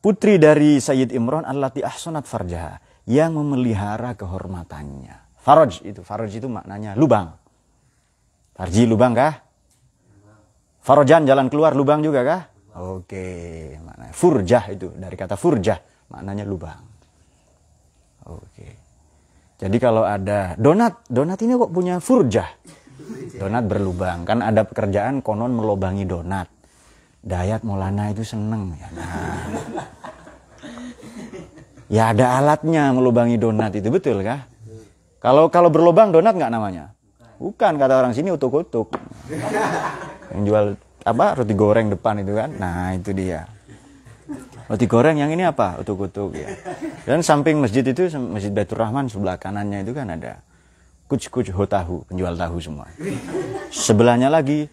putri dari Sayyid Imran allati ahsanat farjaha yang memelihara kehormatannya. Faraj itu, faraj itu maknanya lubang. Farji lubang kah? Farojan jalan keluar lubang juga kah? Oke, maknanya furjah itu dari kata furjah maknanya lubang. Oke. Jadi kalau ada donat, donat ini kok punya furjah? Donat berlubang, kan ada pekerjaan konon melobangi donat. Dayat Maulana itu seneng ya. Nah. Ya ada alatnya melubangi donat itu betul kah? Kalau kalau berlubang donat nggak namanya? Bukan kata orang sini utuk-utuk. Yang jual apa roti goreng depan itu kan? Nah itu dia. Roti goreng yang ini apa? Utuk-utuk ya. Dan samping masjid itu masjid Baitur Rahman sebelah kanannya itu kan ada kuc-kuc hotahu penjual tahu semua. Sebelahnya lagi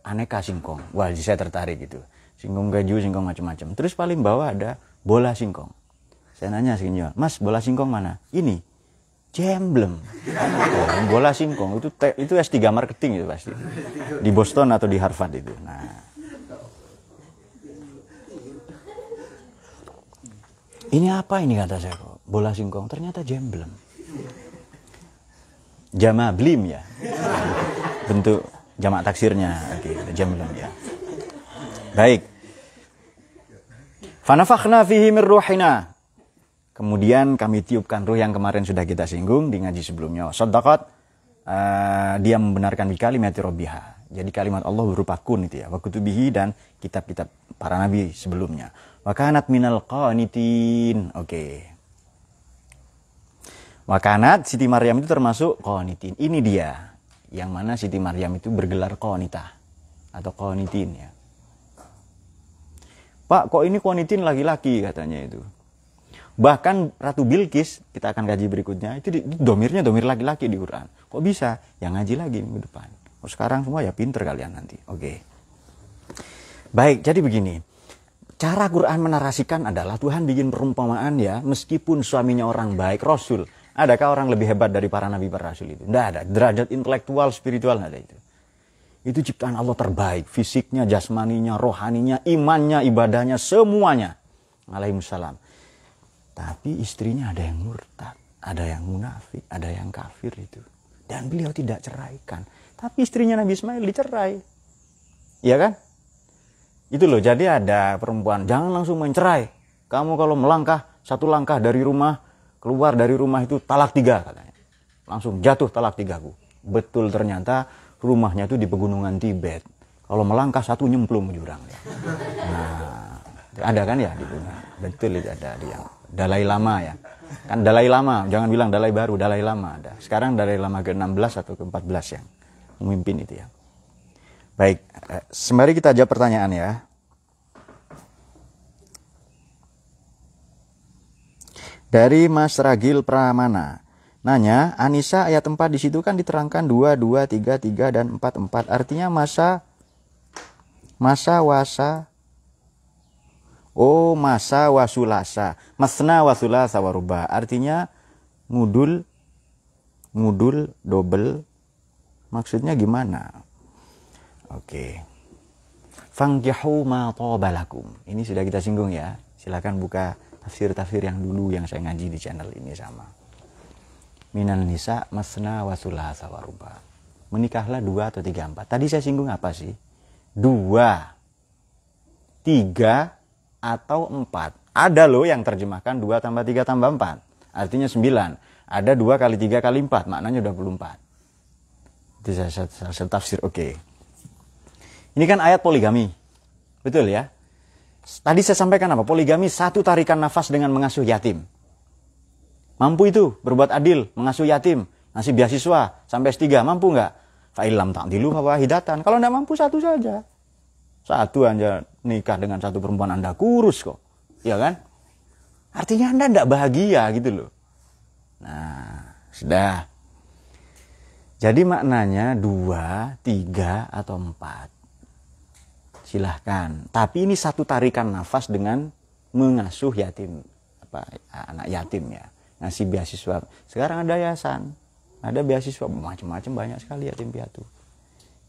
aneka singkong. Wah, saya tertarik gitu. Singkong gaju, singkong macam-macam. Terus paling bawah ada bola singkong. Saya nanya sini, Mas, bola singkong mana? Ini. Jemblem. Oh, bola singkong itu itu S3 marketing itu pasti. Di Boston atau di Harvard itu. Nah. Ini apa ini kata saya kok? Bola singkong. Ternyata jemblem. Jama blim ya. Bentuk jamak taksirnya. Oke, okay, jam belum ya. Baik. Fanafakhna fihi min ruhina. Kemudian kami tiupkan ruh yang kemarin sudah kita singgung di ngaji sebelumnya. Sadaqat uh, dia membenarkan di kalimat robbiha. Jadi kalimat Allah berupa kun itu ya. Wa kutubihi dan kitab-kitab para nabi sebelumnya. Wa kanat minal qanitin. Oke. Okay. Wakanat Siti Maryam itu termasuk qanitin. Ini dia yang mana Siti Maryam itu bergelar konita atau konitin ya. Pak, kok ini konitin laki-laki katanya itu. Bahkan Ratu Bilqis, kita akan gaji berikutnya, itu, itu domirnya domir laki-laki di Quran. Kok bisa? Yang ngaji lagi minggu depan. Oh, sekarang semua ya pinter kalian nanti. Oke. Baik, jadi begini. Cara Quran menarasikan adalah Tuhan bikin perumpamaan ya, meskipun suaminya orang baik, Rasul, Adakah orang lebih hebat dari para nabi para rasul itu? Tidak ada. Derajat intelektual, spiritual ada itu. Itu ciptaan Allah terbaik. Fisiknya, jasmaninya, rohaninya, imannya, ibadahnya, semuanya. Alaihissalam. Tapi istrinya ada yang murtad, ada yang munafik, ada yang kafir itu. Dan beliau tidak ceraikan. Tapi istrinya Nabi Ismail dicerai. Iya kan? Itu loh, jadi ada perempuan, jangan langsung mencerai. Kamu kalau melangkah, satu langkah dari rumah, keluar dari rumah itu talak tiga katanya. Langsung jatuh talak tiga ku. Betul ternyata rumahnya itu di pegunungan Tibet. Kalau melangkah satu nyemplung jurang. Nah, ada kan ya di. Betul itu ada di yang Dalai Lama ya. Kan Dalai Lama, jangan bilang Dalai baru, Dalai Lama ada. Sekarang Dalai Lama ke-16 atau ke-14 yang memimpin itu ya. Baik, eh, sembari kita jawab pertanyaan ya. Dari Mas Ragil Pramana. Nanya, Anissa ayat 4 di situ kan diterangkan 2, 2, 3, 3, dan 4, 4. Artinya masa, masa wasa, oh masa wasulasa. Masna wasulasa waruba. Artinya ngudul, ngudul, double. Maksudnya gimana? Oke. Fangjahu ma tobalakum. Ini sudah kita singgung ya. Silakan buka tafsir-tafsir yang dulu yang saya ngaji di channel ini sama. Minan nisa masna wasulah sawaruba. Menikahlah dua atau tiga empat. Tadi saya singgung apa sih? Dua, tiga, atau empat. Ada loh yang terjemahkan dua tambah tiga tambah empat. Artinya sembilan. Ada dua kali tiga kali empat. Maknanya dua puluh empat. Itu saya, tafsir. Oke. Okay. Ini kan ayat poligami. Betul ya? Tadi saya sampaikan apa? Poligami satu tarikan nafas dengan mengasuh yatim. Mampu itu berbuat adil, mengasuh yatim, ngasih beasiswa sampai S3, mampu nggak? Fa'ilam ta'dilu hidatan. Kalau nggak mampu satu saja. Satu aja nikah dengan satu perempuan Anda kurus kok. Ya kan? Artinya Anda tidak bahagia gitu loh. Nah, sudah. Jadi maknanya dua, tiga, atau empat. Silahkan. Tapi ini satu tarikan nafas dengan mengasuh yatim. apa Anak yatim ya. Ngasih beasiswa. Sekarang ada yayasan. Ada beasiswa macam-macam banyak sekali yatim piatu.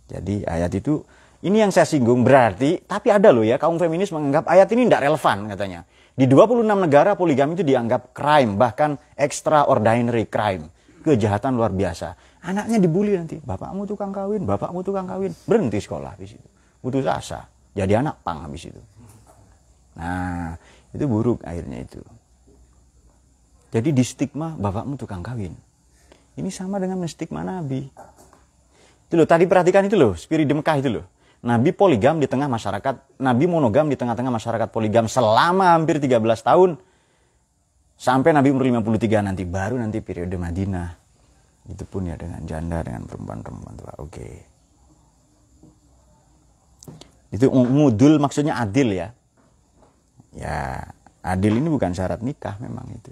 Jadi ayat itu ini yang saya singgung berarti tapi ada loh ya kaum feminis menganggap ayat ini tidak relevan katanya. Di 26 negara poligami itu dianggap crime bahkan extraordinary crime. Kejahatan luar biasa. Anaknya dibully nanti. Bapakmu tukang kawin, bapakmu tukang kawin. Berhenti sekolah di situ. Putus asa. Jadi anak pang habis itu. Nah, itu buruk akhirnya itu. Jadi di stigma bapakmu tukang kawin. Ini sama dengan menstigma Nabi. Itu loh, tadi perhatikan itu loh, spirit di Mekah itu loh. Nabi poligam di tengah masyarakat, Nabi monogam di tengah-tengah masyarakat poligam selama hampir 13 tahun. Sampai Nabi umur 53 nanti, baru nanti periode Madinah. Itu pun ya dengan janda, dengan perempuan-perempuan tua. Oke. Itu ngudul maksudnya adil ya. Ya, adil ini bukan syarat nikah memang itu.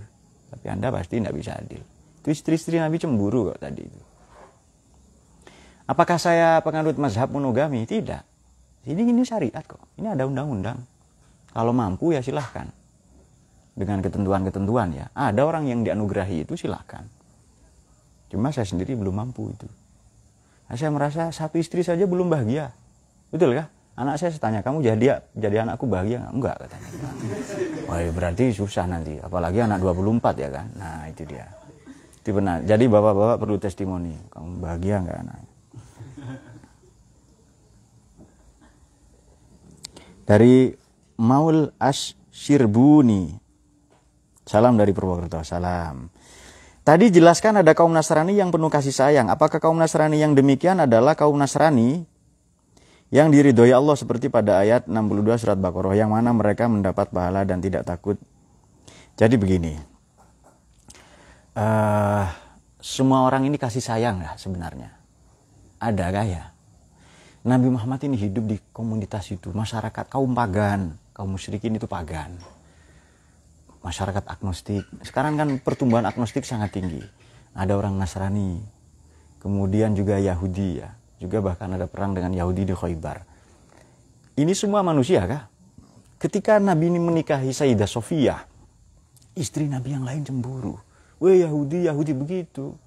Tapi Anda pasti tidak bisa adil. Itu istri-istri Nabi cemburu kok tadi itu. Apakah saya penganut mazhab monogami? Tidak. Ini ini syariat kok. Ini ada undang-undang. Kalau mampu ya silahkan. Dengan ketentuan-ketentuan ya. Ada orang yang dianugerahi itu silahkan. Cuma saya sendiri belum mampu itu. Nah, saya merasa satu istri saja belum bahagia. Betul kah? Anak saya tanya, kamu jadi jadi anakku bahagia nggak? Enggak katanya. Wah, ya berarti susah nanti. Apalagi anak 24 ya kan? Nah itu dia. Itu benar. Jadi bapak-bapak perlu testimoni. Kamu bahagia nggak anak? Dari Maul Ash Shirbuni. Salam dari Purwokerto. Salam. Tadi jelaskan ada kaum Nasrani yang penuh kasih sayang. Apakah kaum Nasrani yang demikian adalah kaum Nasrani yang diridhoi Allah seperti pada ayat 62 surat Baqarah yang mana mereka mendapat pahala dan tidak takut. Jadi begini, uh, semua orang ini kasih sayang ya sebenarnya. Ada ya? Nabi Muhammad ini hidup di komunitas itu, masyarakat kaum pagan, kaum musyrikin itu pagan. Masyarakat agnostik. Sekarang kan pertumbuhan agnostik sangat tinggi. Ada orang Nasrani, kemudian juga Yahudi ya juga bahkan ada perang dengan Yahudi di Khaybar. Ini semua manusia kah? Ketika Nabi ini menikahi Sayyidah Sofia, istri Nabi yang lain cemburu. Weh Yahudi, Yahudi begitu.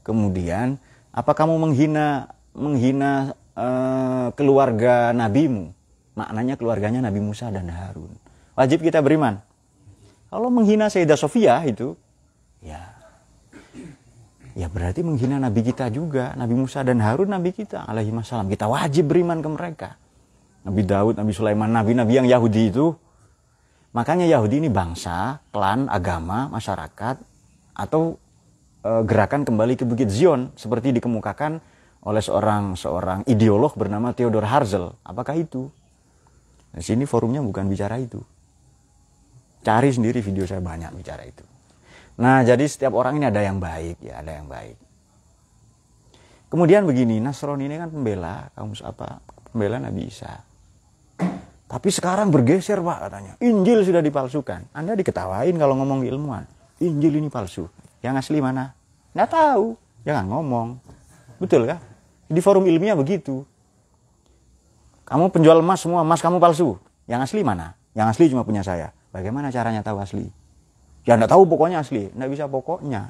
Kemudian, apa kamu menghina menghina uh, keluarga nabimu? Maknanya keluarganya Nabi Musa dan Harun. Wajib kita beriman. Kalau menghina Sayyidah Sofia itu, ya ya berarti menghina Nabi kita juga. Nabi Musa dan Harun Nabi kita alaihi wasallam. Kita wajib beriman ke mereka. Nabi Daud, Nabi Sulaiman, Nabi-Nabi yang Yahudi itu. Makanya Yahudi ini bangsa, klan, agama, masyarakat, atau e, gerakan kembali ke Bukit Zion seperti dikemukakan oleh seorang seorang ideolog bernama Theodor Herzl. Apakah itu? Di sini forumnya bukan bicara itu. Cari sendiri video saya banyak bicara itu. Nah, jadi setiap orang ini ada yang baik ya, ada yang baik. Kemudian begini, Nasrani ini kan pembela kaum apa? Pembela Nabi Isa. Tapi sekarang bergeser pak katanya. Injil sudah dipalsukan. Anda diketawain kalau ngomong ilmuwan. Injil ini palsu. Yang asli mana? Nggak tahu. Jangan ngomong. Betul kah? Di forum ilmiah begitu. Kamu penjual emas semua, emas kamu palsu. Yang asli mana? Yang asli cuma punya saya. Bagaimana caranya tahu asli? Ya anda tahu pokoknya asli, anda bisa pokoknya.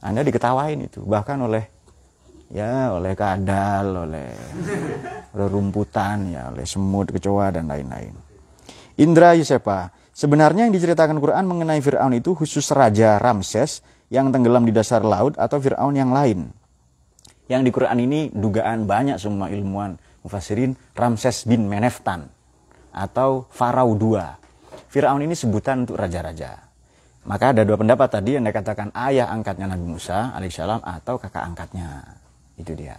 Anda diketawain itu, bahkan oleh ya oleh kadal, oleh rerumputan, ya oleh semut, kecoa dan lain-lain. Indra Yusepa, sebenarnya yang diceritakan Quran mengenai Fir'aun itu khusus Raja Ramses yang tenggelam di dasar laut atau Fir'aun yang lain. Yang di Quran ini dugaan banyak semua ilmuwan mufassirin Ramses bin Meneftan atau Farao II Fir'aun ini sebutan untuk raja-raja. Maka ada dua pendapat tadi yang dikatakan ayah angkatnya Nabi Musa alaihissalam atau kakak angkatnya. Itu dia.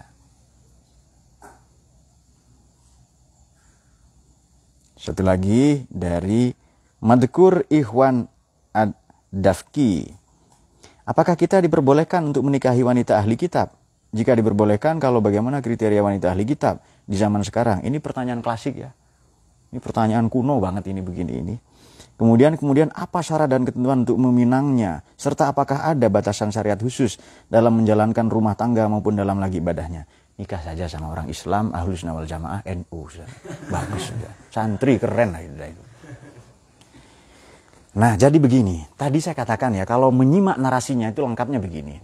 Satu lagi dari Madkur Ikhwan Ad-Dafki. Apakah kita diperbolehkan untuk menikahi wanita ahli kitab? Jika diperbolehkan, kalau bagaimana kriteria wanita ahli kitab di zaman sekarang? Ini pertanyaan klasik ya. Ini pertanyaan kuno banget ini begini ini. Kemudian kemudian apa syarat dan ketentuan untuk meminangnya serta apakah ada batasan syariat khusus dalam menjalankan rumah tangga maupun dalam lagi ibadahnya? Nikah saja sama orang Islam, Ahlus Nawal Jamaah, NU. Bagus sudah. Santri keren lah itu. Nah, jadi begini. Tadi saya katakan ya, kalau menyimak narasinya itu lengkapnya begini.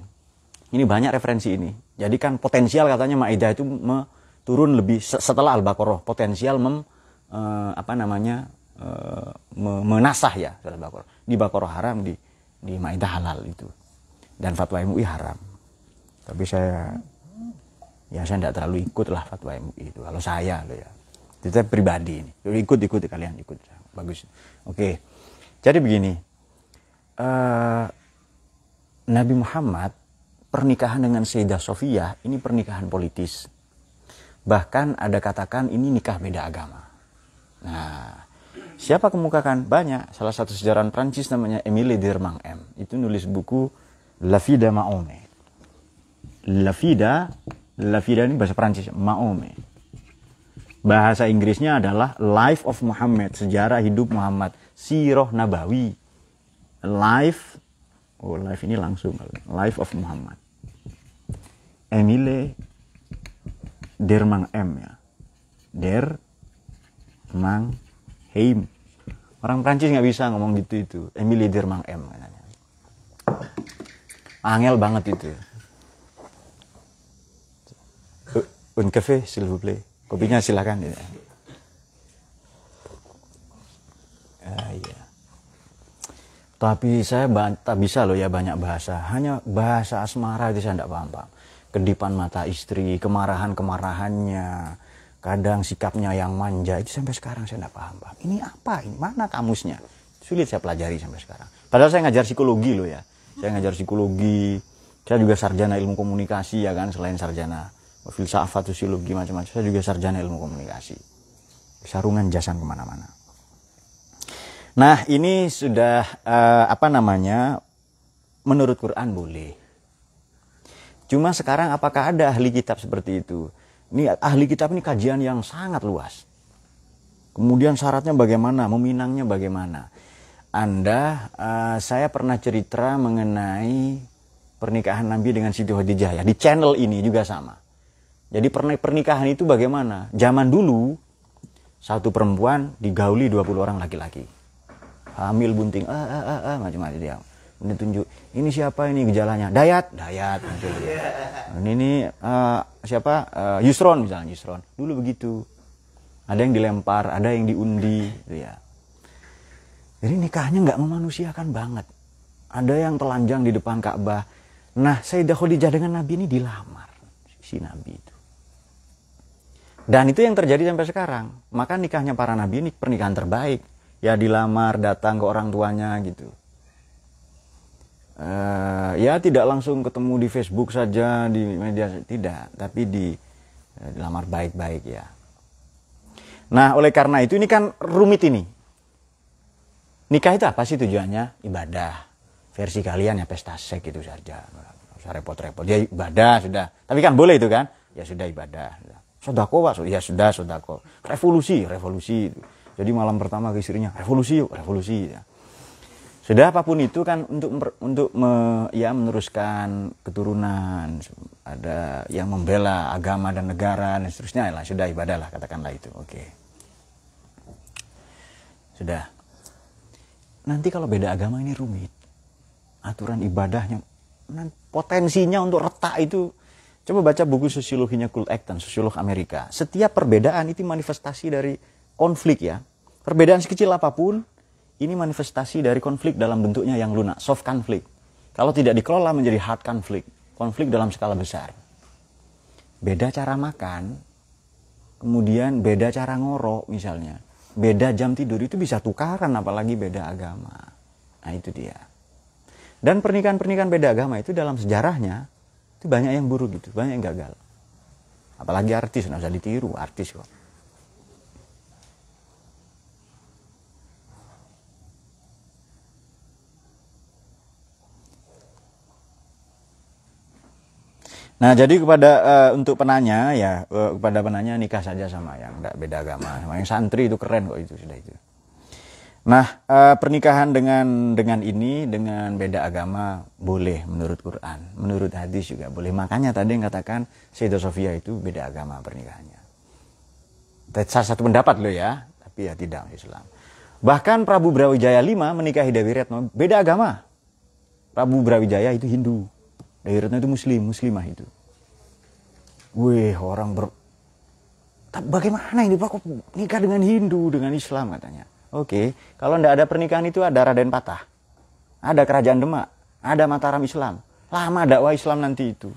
Ini banyak referensi ini. Jadi kan potensial katanya Maidah itu turun lebih setelah Al-Baqarah, potensial mem uh, apa namanya uh, menasah ya Baqarah. Di Baqarah haram di di Maidah halal itu. Dan fatwa MUI haram. Tapi saya ya saya tidak terlalu ikut lah fatwa MUI itu. Kalau saya loh ya. Itu saya pribadi ini. Ikut ikut kalian ikut. Bagus. Oke. Jadi begini. Uh, Nabi Muhammad pernikahan dengan Sayyidah Sofia ini pernikahan politis. Bahkan ada katakan ini nikah beda agama. Nah, siapa kemukakan? Banyak. Salah satu sejarawan Prancis namanya Emile Dirmang M. Itu nulis buku La Vida Maome. La Vida, La Vida ini bahasa Prancis, Maome. Bahasa Inggrisnya adalah Life of Muhammad, sejarah hidup Muhammad, Siroh Nabawi. Life, oh life ini langsung, Life of Muhammad. Emile Dermang M ya. Der Mang Heim. Orang Prancis nggak bisa ngomong gitu itu. Emily Dermang M katanya. Angel banget itu. Un café, s'il vous plaît. Kopinya silakan. Ya. Ah, iya. Tapi saya tak bisa loh ya banyak bahasa. Hanya bahasa asmara itu saya tidak paham-paham. Kedipan mata istri, kemarahan-kemarahannya, kadang sikapnya yang manja itu sampai sekarang saya tidak paham paham ini apa ini? Mana kamusnya? Sulit saya pelajari sampai sekarang. Padahal saya ngajar psikologi loh ya. Saya ngajar psikologi. Saya juga sarjana ilmu komunikasi ya kan selain sarjana filsafat sosiologi macam-macam. Saya juga sarjana ilmu komunikasi. Sarungan jasan ke mana-mana nah ini sudah uh, apa namanya menurut Quran boleh cuma sekarang apakah ada ahli kitab seperti itu ini ahli kitab ini kajian yang sangat luas. Kemudian syaratnya bagaimana, meminangnya bagaimana. Anda, uh, saya pernah cerita mengenai pernikahan Nabi dengan Siti Khadijah ya. Di channel ini juga sama. Jadi pernikahan itu bagaimana? Zaman dulu, satu perempuan digauli 20 orang laki-laki. Hamil bunting, ah, ah, ah, ah macam-macam dia. Ini tunjuk ini siapa ini gejalanya? Dayat. Dayat muncul ini, ini uh, siapa? Uh, Yusron misalnya Yusron. Dulu begitu. Ada yang dilempar ada yang diundi gitu ya. Jadi nikahnya nggak memanusiakan banget. Ada yang telanjang di depan Ka'bah. Nah Sayyidah Khadijah dengan Nabi ini dilamar. Si Nabi itu. Dan itu yang terjadi sampai sekarang. Maka nikahnya para Nabi ini pernikahan terbaik ya dilamar datang ke orang tuanya gitu. Uh, ya tidak langsung ketemu di Facebook saja di media tidak. Tapi di uh, dilamar baik-baik ya. Nah oleh karena itu ini kan rumit ini. Nikah itu apa sih tujuannya? Ibadah. Versi kalian ya pesta seks itu saja. Usah repot-repot. Ya ibadah sudah. Tapi kan boleh itu kan? Ya sudah ibadah. Sodako pak. Ya sudah sodako. Revolusi revolusi jadi malam pertama ke istrinya revolusi yuk revolusi ya. Sudah apa pun itu kan untuk untuk me, ya meneruskan keturunan ada yang membela agama dan negara dan seterusnya lah sudah ibadah lah katakanlah itu oke. Sudah. Nanti kalau beda agama ini rumit. Aturan ibadahnya potensinya untuk retak itu. Coba baca buku sosiologinya Kurt Acton sosiolog Amerika. Setiap perbedaan itu manifestasi dari konflik ya perbedaan sekecil apa pun ini manifestasi dari konflik dalam bentuknya yang lunak, soft konflik. Kalau tidak dikelola menjadi hard konflik, konflik dalam skala besar. Beda cara makan, kemudian beda cara ngorok misalnya. Beda jam tidur itu bisa tukaran apalagi beda agama. Nah itu dia. Dan pernikahan-pernikahan beda agama itu dalam sejarahnya itu banyak yang buruk gitu, banyak yang gagal. Apalagi artis, nggak usah ditiru, artis kok. Nah, jadi kepada uh, untuk penanya ya uh, kepada penanya nikah saja sama yang tidak beda agama. Sama yang santri itu keren kok itu sudah itu. Nah, uh, pernikahan dengan dengan ini dengan beda agama boleh menurut Quran, menurut hadis juga boleh. Makanya tadi yang katakan Sayyidah Sofia itu beda agama pernikahannya. Salah satu pendapat loh ya, tapi ya tidak Islam. Bahkan Prabu Brawijaya V menikahi Dewi Retno beda agama. Prabu Brawijaya itu Hindu. Retno itu Muslim, Muslimah itu. Wih, orang ber... Bagaimana ini Pak? Nikah dengan Hindu, dengan Islam katanya. Oke, kalau tidak ada pernikahan itu ada Raden Patah. Ada Kerajaan Demak. Ada Mataram Islam. Lama dakwah Islam nanti itu.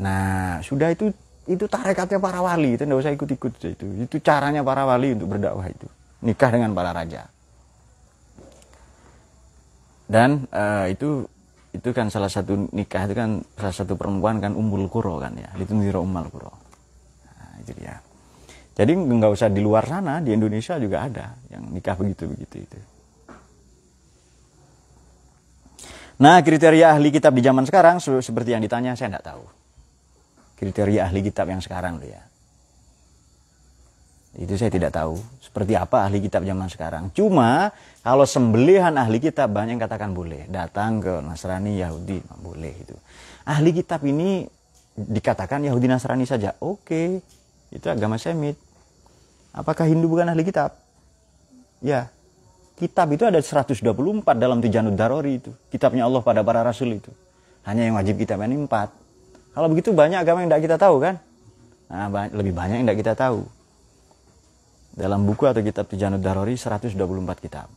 Nah, sudah itu itu tarekatnya para wali itu tidak usah ikut-ikut itu itu caranya para wali untuk berdakwah itu nikah dengan para raja dan uh, itu itu kan salah satu nikah itu kan salah satu perempuan kan umbul kuro kan ya itu niro umal kuro nah, itu dia. Jadi nggak usah di luar sana di Indonesia juga ada yang nikah begitu begitu itu. Nah kriteria ahli kitab di zaman sekarang seperti yang ditanya saya tidak tahu. Kriteria ahli kitab yang sekarang loh ya. Itu saya tidak tahu seperti apa ahli kitab zaman sekarang. Cuma kalau sembelihan ahli kitab banyak yang katakan boleh. Datang ke Nasrani, Yahudi, boleh itu. Ahli kitab ini dikatakan Yahudi Nasrani saja. Oke, itu agama Semit. Apakah Hindu bukan ahli kitab? Ya, kitab itu ada 124 dalam Tijanud Darori itu. Kitabnya Allah pada para rasul itu. Hanya yang wajib kitab ini 4. Kalau begitu banyak agama yang tidak kita tahu kan? Nah, lebih banyak yang tidak kita tahu. Dalam buku atau kitab Tijanud Darori 124 kitab.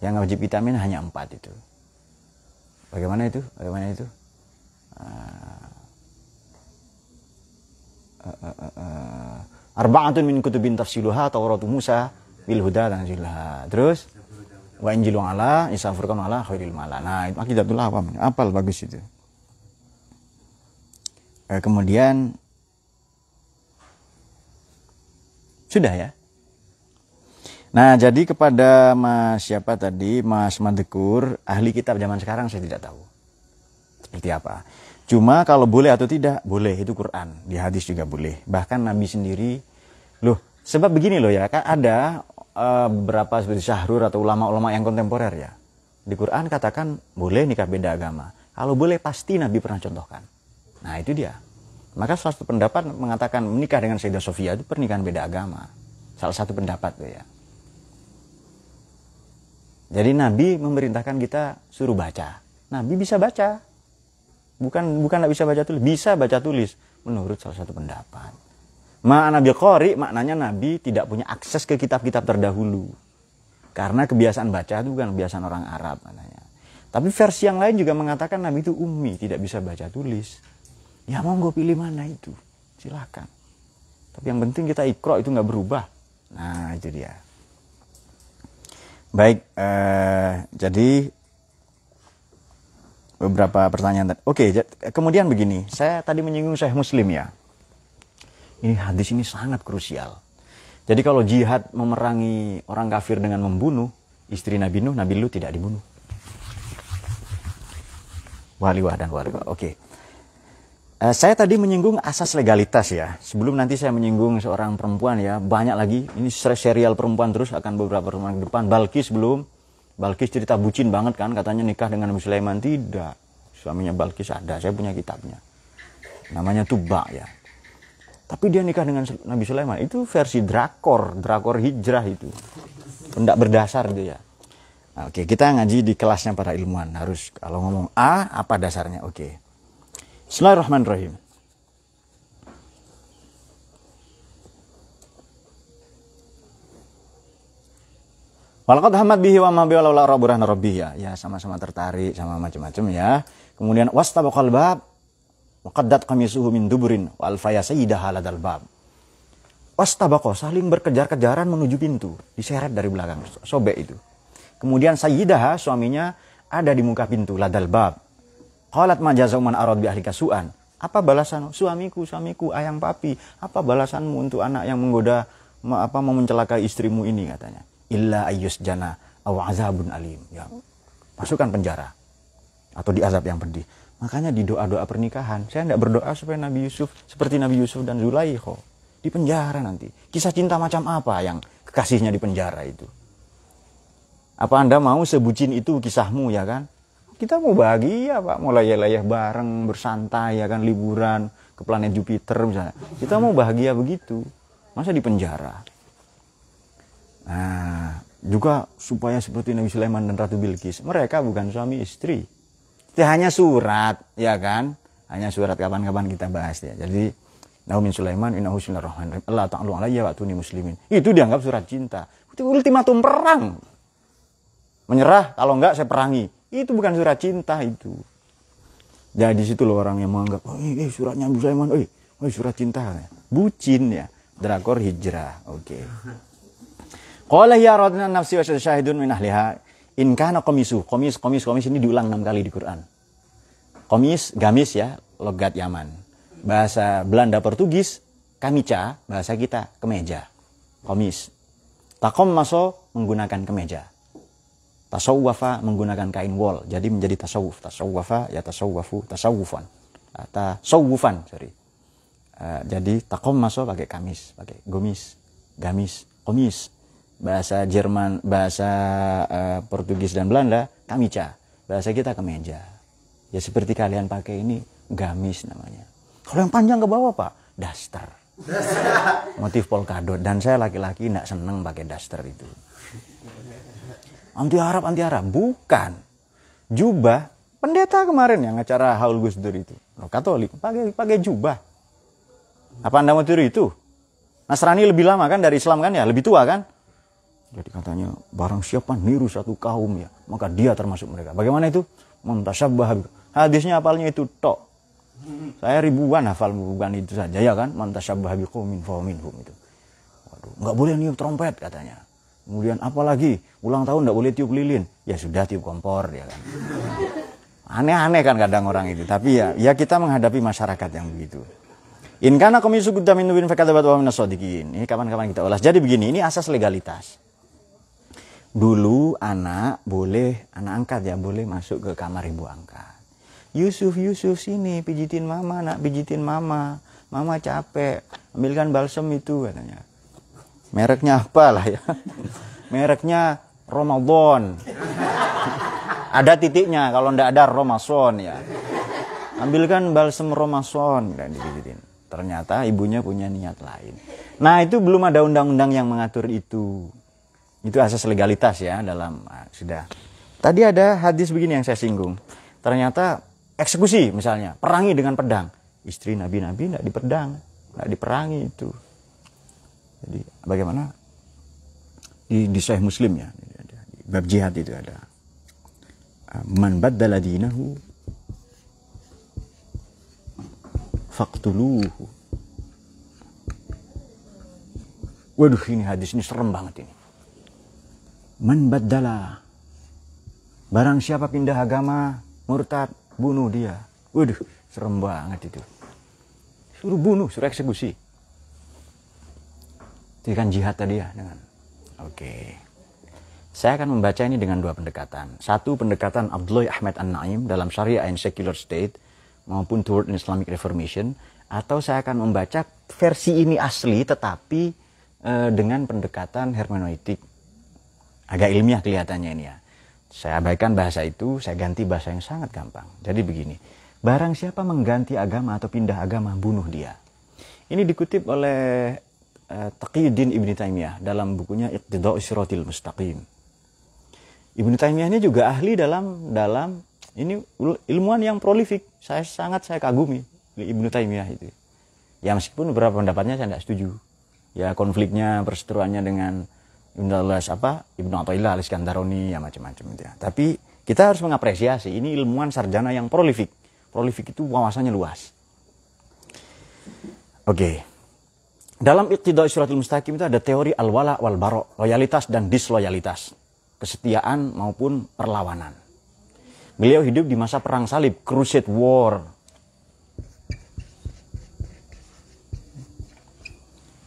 Yang wajib vitamin hanya 4 itu. Bagaimana itu? Bagaimana itu? Uh, uh, uh, uh, Arba'atun min kutubin tafsiluha Tauratu Musa bil huda dan zilha. Terus wa injilu ala isa furqan ala khairil mala. Nah, itu akidatul awam. Apal bagus itu eh, kemudian sudah ya nah jadi kepada mas siapa tadi? Mas Madekur ahli kitab zaman sekarang saya tidak tahu. Seperti apa? Cuma kalau boleh atau tidak boleh. Itu Quran. Di hadis juga boleh. Bahkan Nabi sendiri loh sebab begini loh ya kan ada uh, beberapa seperti syahrur atau ulama-ulama yang kontemporer ya. Di Quran katakan boleh nikah beda agama. Kalau boleh pasti Nabi pernah contohkan. Nah itu dia. Maka salah satu pendapat mengatakan menikah dengan Sayyidah Sofia itu pernikahan beda agama. Salah satu pendapat tuh ya. Jadi Nabi memerintahkan kita suruh baca. Nabi bisa baca. Bukan bukan tidak bisa baca tulis, bisa baca tulis menurut salah satu pendapat. Ma'ana qori maknanya Nabi tidak punya akses ke kitab-kitab terdahulu. Karena kebiasaan baca itu bukan kebiasaan orang Arab katanya. Tapi versi yang lain juga mengatakan Nabi itu ummi, tidak bisa baca tulis. Ya monggo pilih mana itu. Silahkan. Tapi yang penting kita ikro itu nggak berubah. Nah itu dia. Baik, eh, jadi beberapa pertanyaan. Oke, kemudian begini. Saya tadi menyinggung saya Muslim ya. Ini hadis ini sangat krusial. Jadi kalau jihad memerangi orang kafir dengan membunuh istri Nabi Nuh, Nabi Lut tidak dibunuh. Wali dan wali. Oke. Uh, saya tadi menyinggung asas legalitas ya. Sebelum nanti saya menyinggung seorang perempuan ya, banyak lagi. Ini serial perempuan terus akan beberapa perempuan ke depan. Balkis belum. Balkis cerita bucin banget kan, katanya nikah dengan Nabi Sulaiman. Tidak. Suaminya Balkis ada, saya punya kitabnya. Namanya Tuba ya. Tapi dia nikah dengan Nabi Sulaiman. Itu versi drakor, drakor hijrah itu. Tidak berdasar dia. Nah, Oke, kita ngaji di kelasnya para ilmuwan. Harus kalau ngomong A, apa dasarnya? Oke. Bismillahirrahmanirrahim. Walaqad hamad bihi wa ma bi wala rabburahna rabbih ya. Ya sama-sama tertarik sama macam-macam ya. Kemudian wastabaqal bab wa qaddat qamisuhu min duburin wa alfaya sayyidaha ladal bab. Wastabaqo saling berkejar-kejaran menuju pintu, diseret dari belakang, sobek itu. Kemudian sayyidaha suaminya ada di muka pintu ladal bab Qalat ma man arad bi ahlika su'an. Apa balasan suamiku, suamiku, ayang papi? Apa balasanmu untuk anak yang menggoda apa mau mencelakai istrimu ini katanya? Illa ayyus jana aw azabun alim. Ya. Masukkan penjara atau di azab yang pedih. Makanya di doa-doa pernikahan, saya tidak berdoa supaya Nabi Yusuf seperti Nabi Yusuf dan Zulaikho di penjara nanti. Kisah cinta macam apa yang kekasihnya di penjara itu? Apa Anda mau sebucin itu kisahmu ya kan? Kita mau bahagia Pak, mau layah-layah bareng, bersantai ya kan, liburan ke planet Jupiter misalnya. Kita mau bahagia begitu. Masa di penjara? Nah, juga supaya seperti Nabi Sulaiman dan Ratu Bilqis, mereka bukan suami istri itu hanya surat, ya kan? Hanya surat kapan-kapan kita bahas ya. Jadi Nabi Sulaiman innahu bismillahirrahmanirrahim. Allah ta'ala alayya wa tuni muslimin. Itu dianggap surat cinta. Itu ultimatum perang. Menyerah, kalau enggak saya perangi. Itu bukan surat cinta itu. Jadi situ loh orang yang menganggap, oh ini suratnya Nabi Sulaiman, oh, oh surat cinta. Bucin ya. Drakor hijrah. Oke. Qala ya radna nafsi wa syahidun min ahliha In kana komisu, komis, komis, komis ini diulang enam kali di Quran. Komis, gamis ya, logat Yaman. Bahasa Belanda Portugis, kamica, bahasa kita, kemeja. Komis. Takom maso menggunakan kemeja. Tasawwafa menggunakan kain wol, jadi menjadi tasawuf. Tasawwafa ya tasawwafu, tasawufan. Ah, tasawufan, sorry. Uh, jadi takom maso pakai kamis, pakai gomis, gamis, komis bahasa Jerman, bahasa uh, Portugis dan Belanda, kamica. Bahasa kita kemeja. Ya seperti kalian pakai ini, gamis namanya. Kalau yang panjang ke bawah Pak, daster. Motif polkadot. Dan saya laki-laki tidak seneng pakai daster itu. Anti Arab, anti Arab. Bukan. Jubah. Pendeta kemarin yang acara Haul Gus Dur itu. Oh, Katolik. Pakai pakai jubah. Apa anda mau tiru itu? Nasrani lebih lama kan dari Islam kan ya? Lebih tua kan? Jadi katanya barang siapa niru satu kaum ya, maka dia termasuk mereka. Bagaimana itu? Mantasabbah. Hadisnya apalnya itu tok. Saya ribuan hafal bukan itu saja ya kan? Mantasabbah biqaumin faminhum itu. Waduh, nggak boleh niup trompet katanya. Kemudian apalagi ulang tahun nggak boleh tiup lilin. Ya sudah tiup kompor ya kan. Aneh-aneh kan kadang orang itu. Tapi ya ya kita menghadapi masyarakat yang begitu. In kana komisu min nubin fakadabat wa Ini kapan-kapan kita ulas. Jadi begini, ini asas legalitas dulu anak boleh anak angkat ya boleh masuk ke kamar ibu angkat Yusuf Yusuf sini pijitin mama nak pijitin mama mama capek ambilkan balsem itu katanya mereknya apa lah ya mereknya Ramadan ada titiknya kalau ndak ada Ramason ya ambilkan balsem Ramason dan dipijitin ternyata ibunya punya niat lain nah itu belum ada undang-undang yang mengatur itu itu asas legalitas ya dalam uh, sudah. Tadi ada hadis begini yang saya singgung. Ternyata eksekusi misalnya, perangi dengan pedang. Istri nabi-nabi tidak dipedang, tidak diperangi itu. Jadi bagaimana? Di, di Sahih Muslim ya, di, bab jihad itu ada. Uh, man baddala dinahu faqtuluhu. Waduh ini hadis ini serem banget ini. Man baddala. Barang siapa pindah agama, murtad, bunuh dia. Waduh, serem banget itu. Suruh bunuh, suruh eksekusi. Itu kan jihad tadi ya dengan. Oke. Saya akan membaca ini dengan dua pendekatan. Satu pendekatan Abdullah Ahmad An-Naim dalam Syariah and Secular State maupun Toward Islamic Reformation atau saya akan membaca versi ini asli tetapi uh, dengan pendekatan hermeneutik agak ilmiah kelihatannya ini ya. Saya abaikan bahasa itu, saya ganti bahasa yang sangat gampang. Jadi begini, barang siapa mengganti agama atau pindah agama, bunuh dia. Ini dikutip oleh Taqiyuddin Ibn Taimiyah dalam bukunya Iqtida'u Siratil Mustaqim. Ibn Taimiyah ini juga ahli dalam dalam ini ilmuwan yang prolifik. Saya sangat saya kagumi Ibn Taimiyah itu. Ya meskipun beberapa pendapatnya saya tidak setuju. Ya konfliknya, perseteruannya dengan Ibnu Alas apa Ibnu Athaillah Al-Iskandaroni ya macam-macam itu ya. Tapi kita harus mengapresiasi ini ilmuwan sarjana yang prolifik. Prolifik itu wawasannya luas. Oke. Okay. Dalam Iqtida Suratul Mustaqim itu ada teori al-wala wal baro, loyalitas dan disloyalitas, kesetiaan maupun perlawanan. Beliau hidup di masa perang salib, Crusade War.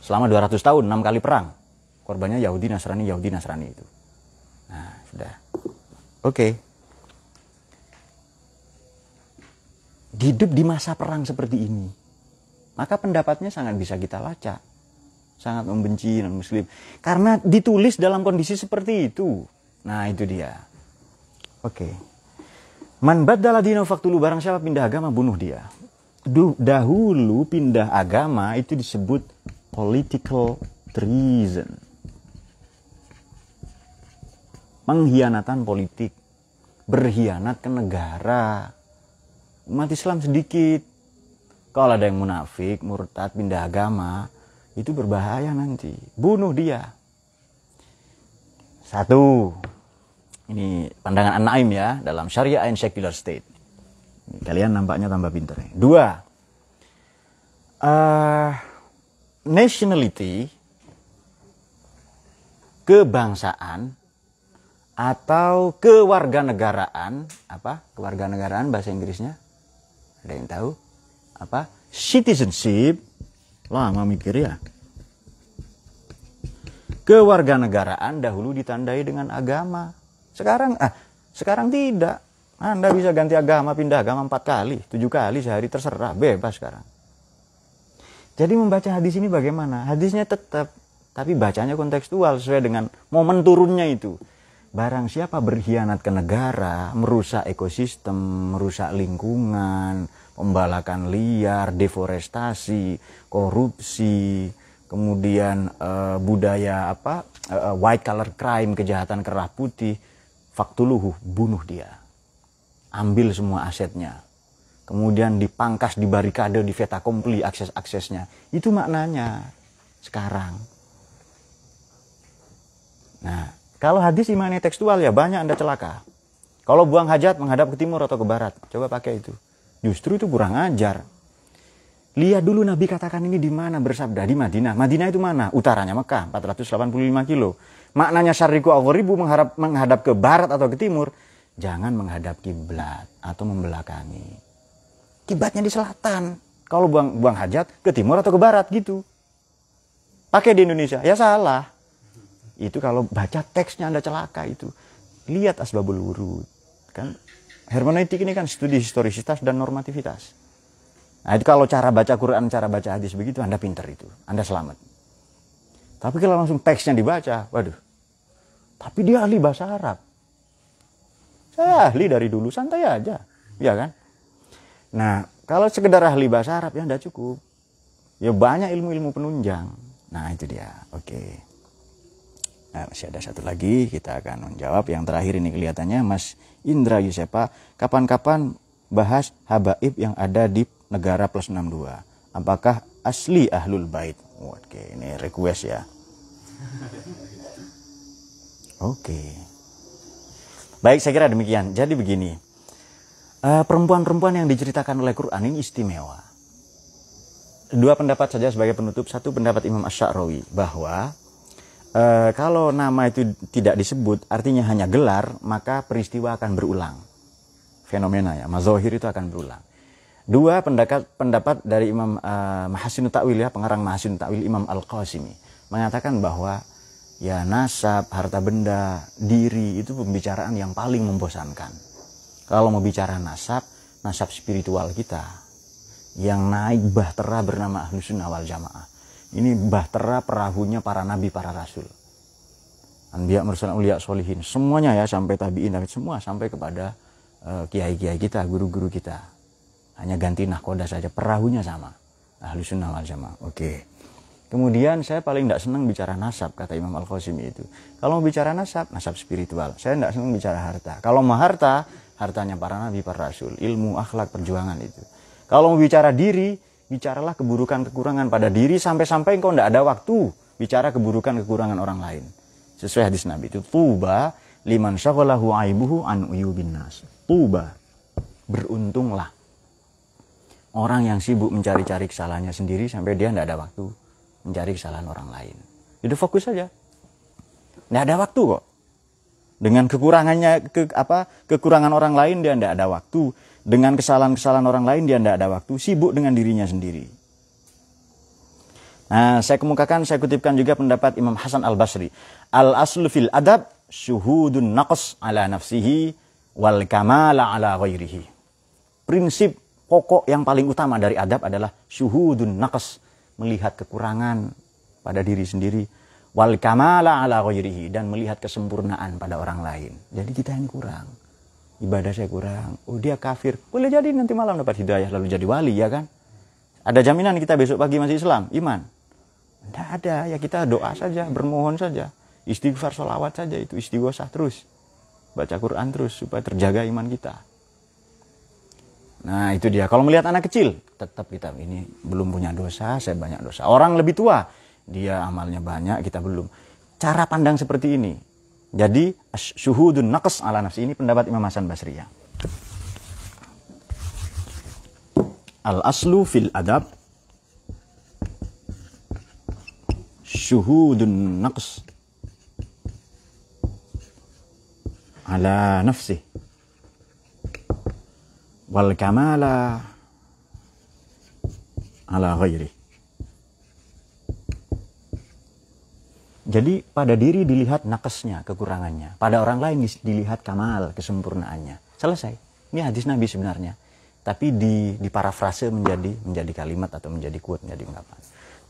Selama 200 tahun, 6 kali perang korbannya Yahudi Nasrani Yahudi Nasrani itu nah sudah oke okay. hidup di masa perang seperti ini. Maka pendapatnya sangat bisa kita lacak. Sangat membenci non-muslim. Karena ditulis dalam kondisi seperti itu. Nah itu dia. Oke. Okay. Man baddala dino faktulu barang siapa pindah agama bunuh dia. Dahulu pindah agama itu disebut political treason. Pengkhianatan politik. Berkhianat ke negara. Umat Islam sedikit. Kalau ada yang munafik, murtad, pindah agama, itu berbahaya nanti. Bunuh dia. Satu. Ini pandangan An-Naim ya dalam Syariah and Secular State. Kalian nampaknya tambah pinter. Dua. Uh, nationality kebangsaan atau kewarganegaraan apa kewarganegaraan bahasa Inggrisnya ada yang tahu apa citizenship lama mikir ya. Kewarganegaraan dahulu ditandai dengan agama. Sekarang ah sekarang tidak. Anda bisa ganti agama pindah agama empat kali tujuh kali sehari terserah bebas sekarang. Jadi membaca hadis ini bagaimana? Hadisnya tetap tapi bacanya kontekstual sesuai dengan momen turunnya itu. Barang siapa berkhianat ke negara merusak ekosistem merusak lingkungan pembalakan liar, deforestasi, korupsi, kemudian uh, budaya apa uh, white collar crime, kejahatan kerah putih, faktuluhu bunuh dia, ambil semua asetnya, kemudian dipangkas, dibarikade, di veta kompli akses-aksesnya, itu maknanya sekarang. Nah, kalau hadis imannya tekstual ya banyak anda celaka. Kalau buang hajat menghadap ke timur atau ke barat, coba pakai itu. Justru itu kurang ajar. Lihat dulu Nabi katakan ini di mana bersabda di Madinah. Madinah itu mana? Utaranya Mekah, 485 kilo. Maknanya syariku awaribu mengharap menghadap ke barat atau ke timur, jangan menghadap kiblat atau membelakangi. Kiblatnya di selatan. Kalau buang buang hajat ke timur atau ke barat gitu. Pakai di Indonesia, ya salah. Itu kalau baca teksnya Anda celaka itu. Lihat asbabul wurud. Kan hermeneutik ini kan studi historisitas dan normativitas. Nah itu kalau cara baca Quran, cara baca hadis begitu, Anda pinter itu. Anda selamat. Tapi kalau langsung teksnya dibaca, waduh. Tapi dia ahli bahasa Arab. Saya ahli dari dulu, santai aja. Ya kan? Nah, kalau sekedar ahli bahasa Arab ya tidak cukup. Ya banyak ilmu-ilmu penunjang. Nah itu dia. Oke. Nah, masih ada satu lagi, kita akan menjawab. Yang terakhir ini kelihatannya Mas Indra Yusepa. Kapan-kapan bahas habaib yang ada di negara plus 62. Apakah asli ahlul bait? Oke, ini request ya. Oke. Baik, saya kira demikian. Jadi begini. Eh, perempuan-perempuan yang diceritakan oleh Quran ini istimewa. Dua pendapat saja sebagai penutup. Satu pendapat Imam Ash-Sha'rawi bahwa e, kalau nama itu tidak disebut artinya hanya gelar maka peristiwa akan berulang. Fenomena ya mazohir itu akan berulang. Dua pendapat pendapat dari Imam uh, Mahasin Ta'wil ya pengarang Mahasin Ta'wil Imam Al Qasimi mengatakan bahwa ya nasab harta benda diri itu pembicaraan yang paling membosankan. Kalau mau bicara nasab nasab spiritual kita yang naik bahtera bernama Ahlus Sunnah Jamaah ini bahtera perahunya para nabi, para rasul. Anbiya, Mursalin, Uliya, Solihin. Semuanya ya sampai tabi'in, semua sampai kepada uh, kiai-kiai kita, guru-guru kita. Hanya ganti nahkoda saja, perahunya sama. Ahli sunnah wal jamaah. Oke. Kemudian saya paling tidak senang bicara nasab, kata Imam Al-Qasimi itu. Kalau mau bicara nasab, nasab spiritual. Saya tidak senang bicara harta. Kalau mau harta, hartanya para nabi, para rasul. Ilmu, akhlak, perjuangan itu. Kalau mau bicara diri, bicaralah keburukan kekurangan pada diri sampai-sampai engkau tidak ada waktu bicara keburukan kekurangan orang lain. Sesuai hadis Nabi itu tuba liman syaghalahu aibuhu an uyubin nas. Tuba. Beruntunglah orang yang sibuk mencari-cari kesalahannya sendiri sampai dia tidak ada waktu mencari kesalahan orang lain. Itu fokus saja. Tidak ada waktu kok. Dengan kekurangannya ke apa kekurangan orang lain dia tidak ada waktu dengan kesalahan-kesalahan orang lain dia tidak ada waktu, sibuk dengan dirinya sendiri. Nah, saya kemukakan, saya kutipkan juga pendapat Imam Hasan Al-Basri. Al-aslu fil adab syuhudun naqs ala nafsihi wal kamala ala ghairihi. Prinsip pokok yang paling utama dari adab adalah syuhudun naqas, melihat kekurangan pada diri sendiri wal kamala ala ghairihi dan melihat kesempurnaan pada orang lain. Jadi kita ini kurang. Ibadah saya kurang. Oh dia kafir. Boleh jadi nanti malam dapat hidayah lalu jadi wali ya kan? Ada jaminan kita besok pagi masih Islam, iman? Tidak ada, ya kita doa saja, bermohon saja. Istighfar, sholawat saja itu istighosah terus. Baca Quran terus supaya terjaga iman kita. Nah itu dia. Kalau melihat anak kecil, tetap kita ini belum punya dosa, saya banyak dosa. Orang lebih tua, dia amalnya banyak, kita belum. Cara pandang seperti ini. Jadi syuhudun naqas ala nafsi. Ini pendapat Imam Hasan Basri ya. Al aslu fil adab. Syuhudun naqs ala nafsi. Wal kamala ala ghairi Jadi pada diri dilihat nakesnya, kekurangannya. Pada orang lain dilihat kamal, kesempurnaannya. Selesai. Ini hadis Nabi sebenarnya. Tapi di, diparafrase menjadi menjadi kalimat atau menjadi quote, menjadi ungkapan.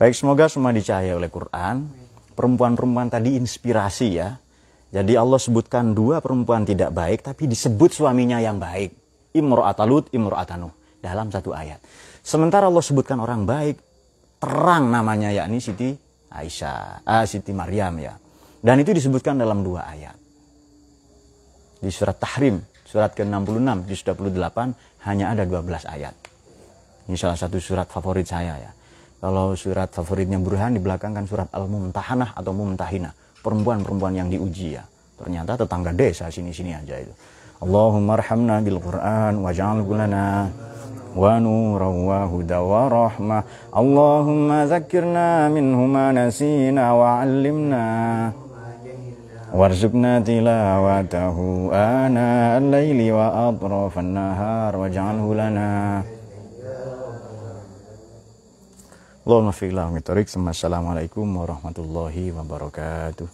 Baik, semoga semua dicahaya oleh Quran. Perempuan-perempuan tadi inspirasi ya. Jadi Allah sebutkan dua perempuan tidak baik, tapi disebut suaminya yang baik. Imro'atalut, Imro'atanu. Dalam satu ayat. Sementara Allah sebutkan orang baik, terang namanya yakni Siti Aisyah, ah, Siti Maryam ya. Dan itu disebutkan dalam dua ayat. Di surat Tahrim, surat ke-66, di surat 28 hanya ada 12 ayat. Ini salah satu surat favorit saya ya. Kalau surat favoritnya Burhan di belakang kan surat Al-Mumtahanah atau Mumtahina. Perempuan-perempuan yang diuji ya. Ternyata tetangga desa sini-sini aja itu. Allahumma arhamna bil Qur'an waj'al lana ونورا وهدى ورحمة اللهم ذكرنا منه ما نسينا وعلمنا وارزقنا تلاوته آناء الليل وأطراف النهار واجعله لنا Allahumma fi'la mitorik Assalamualaikum warahmatullahi wabarakatuh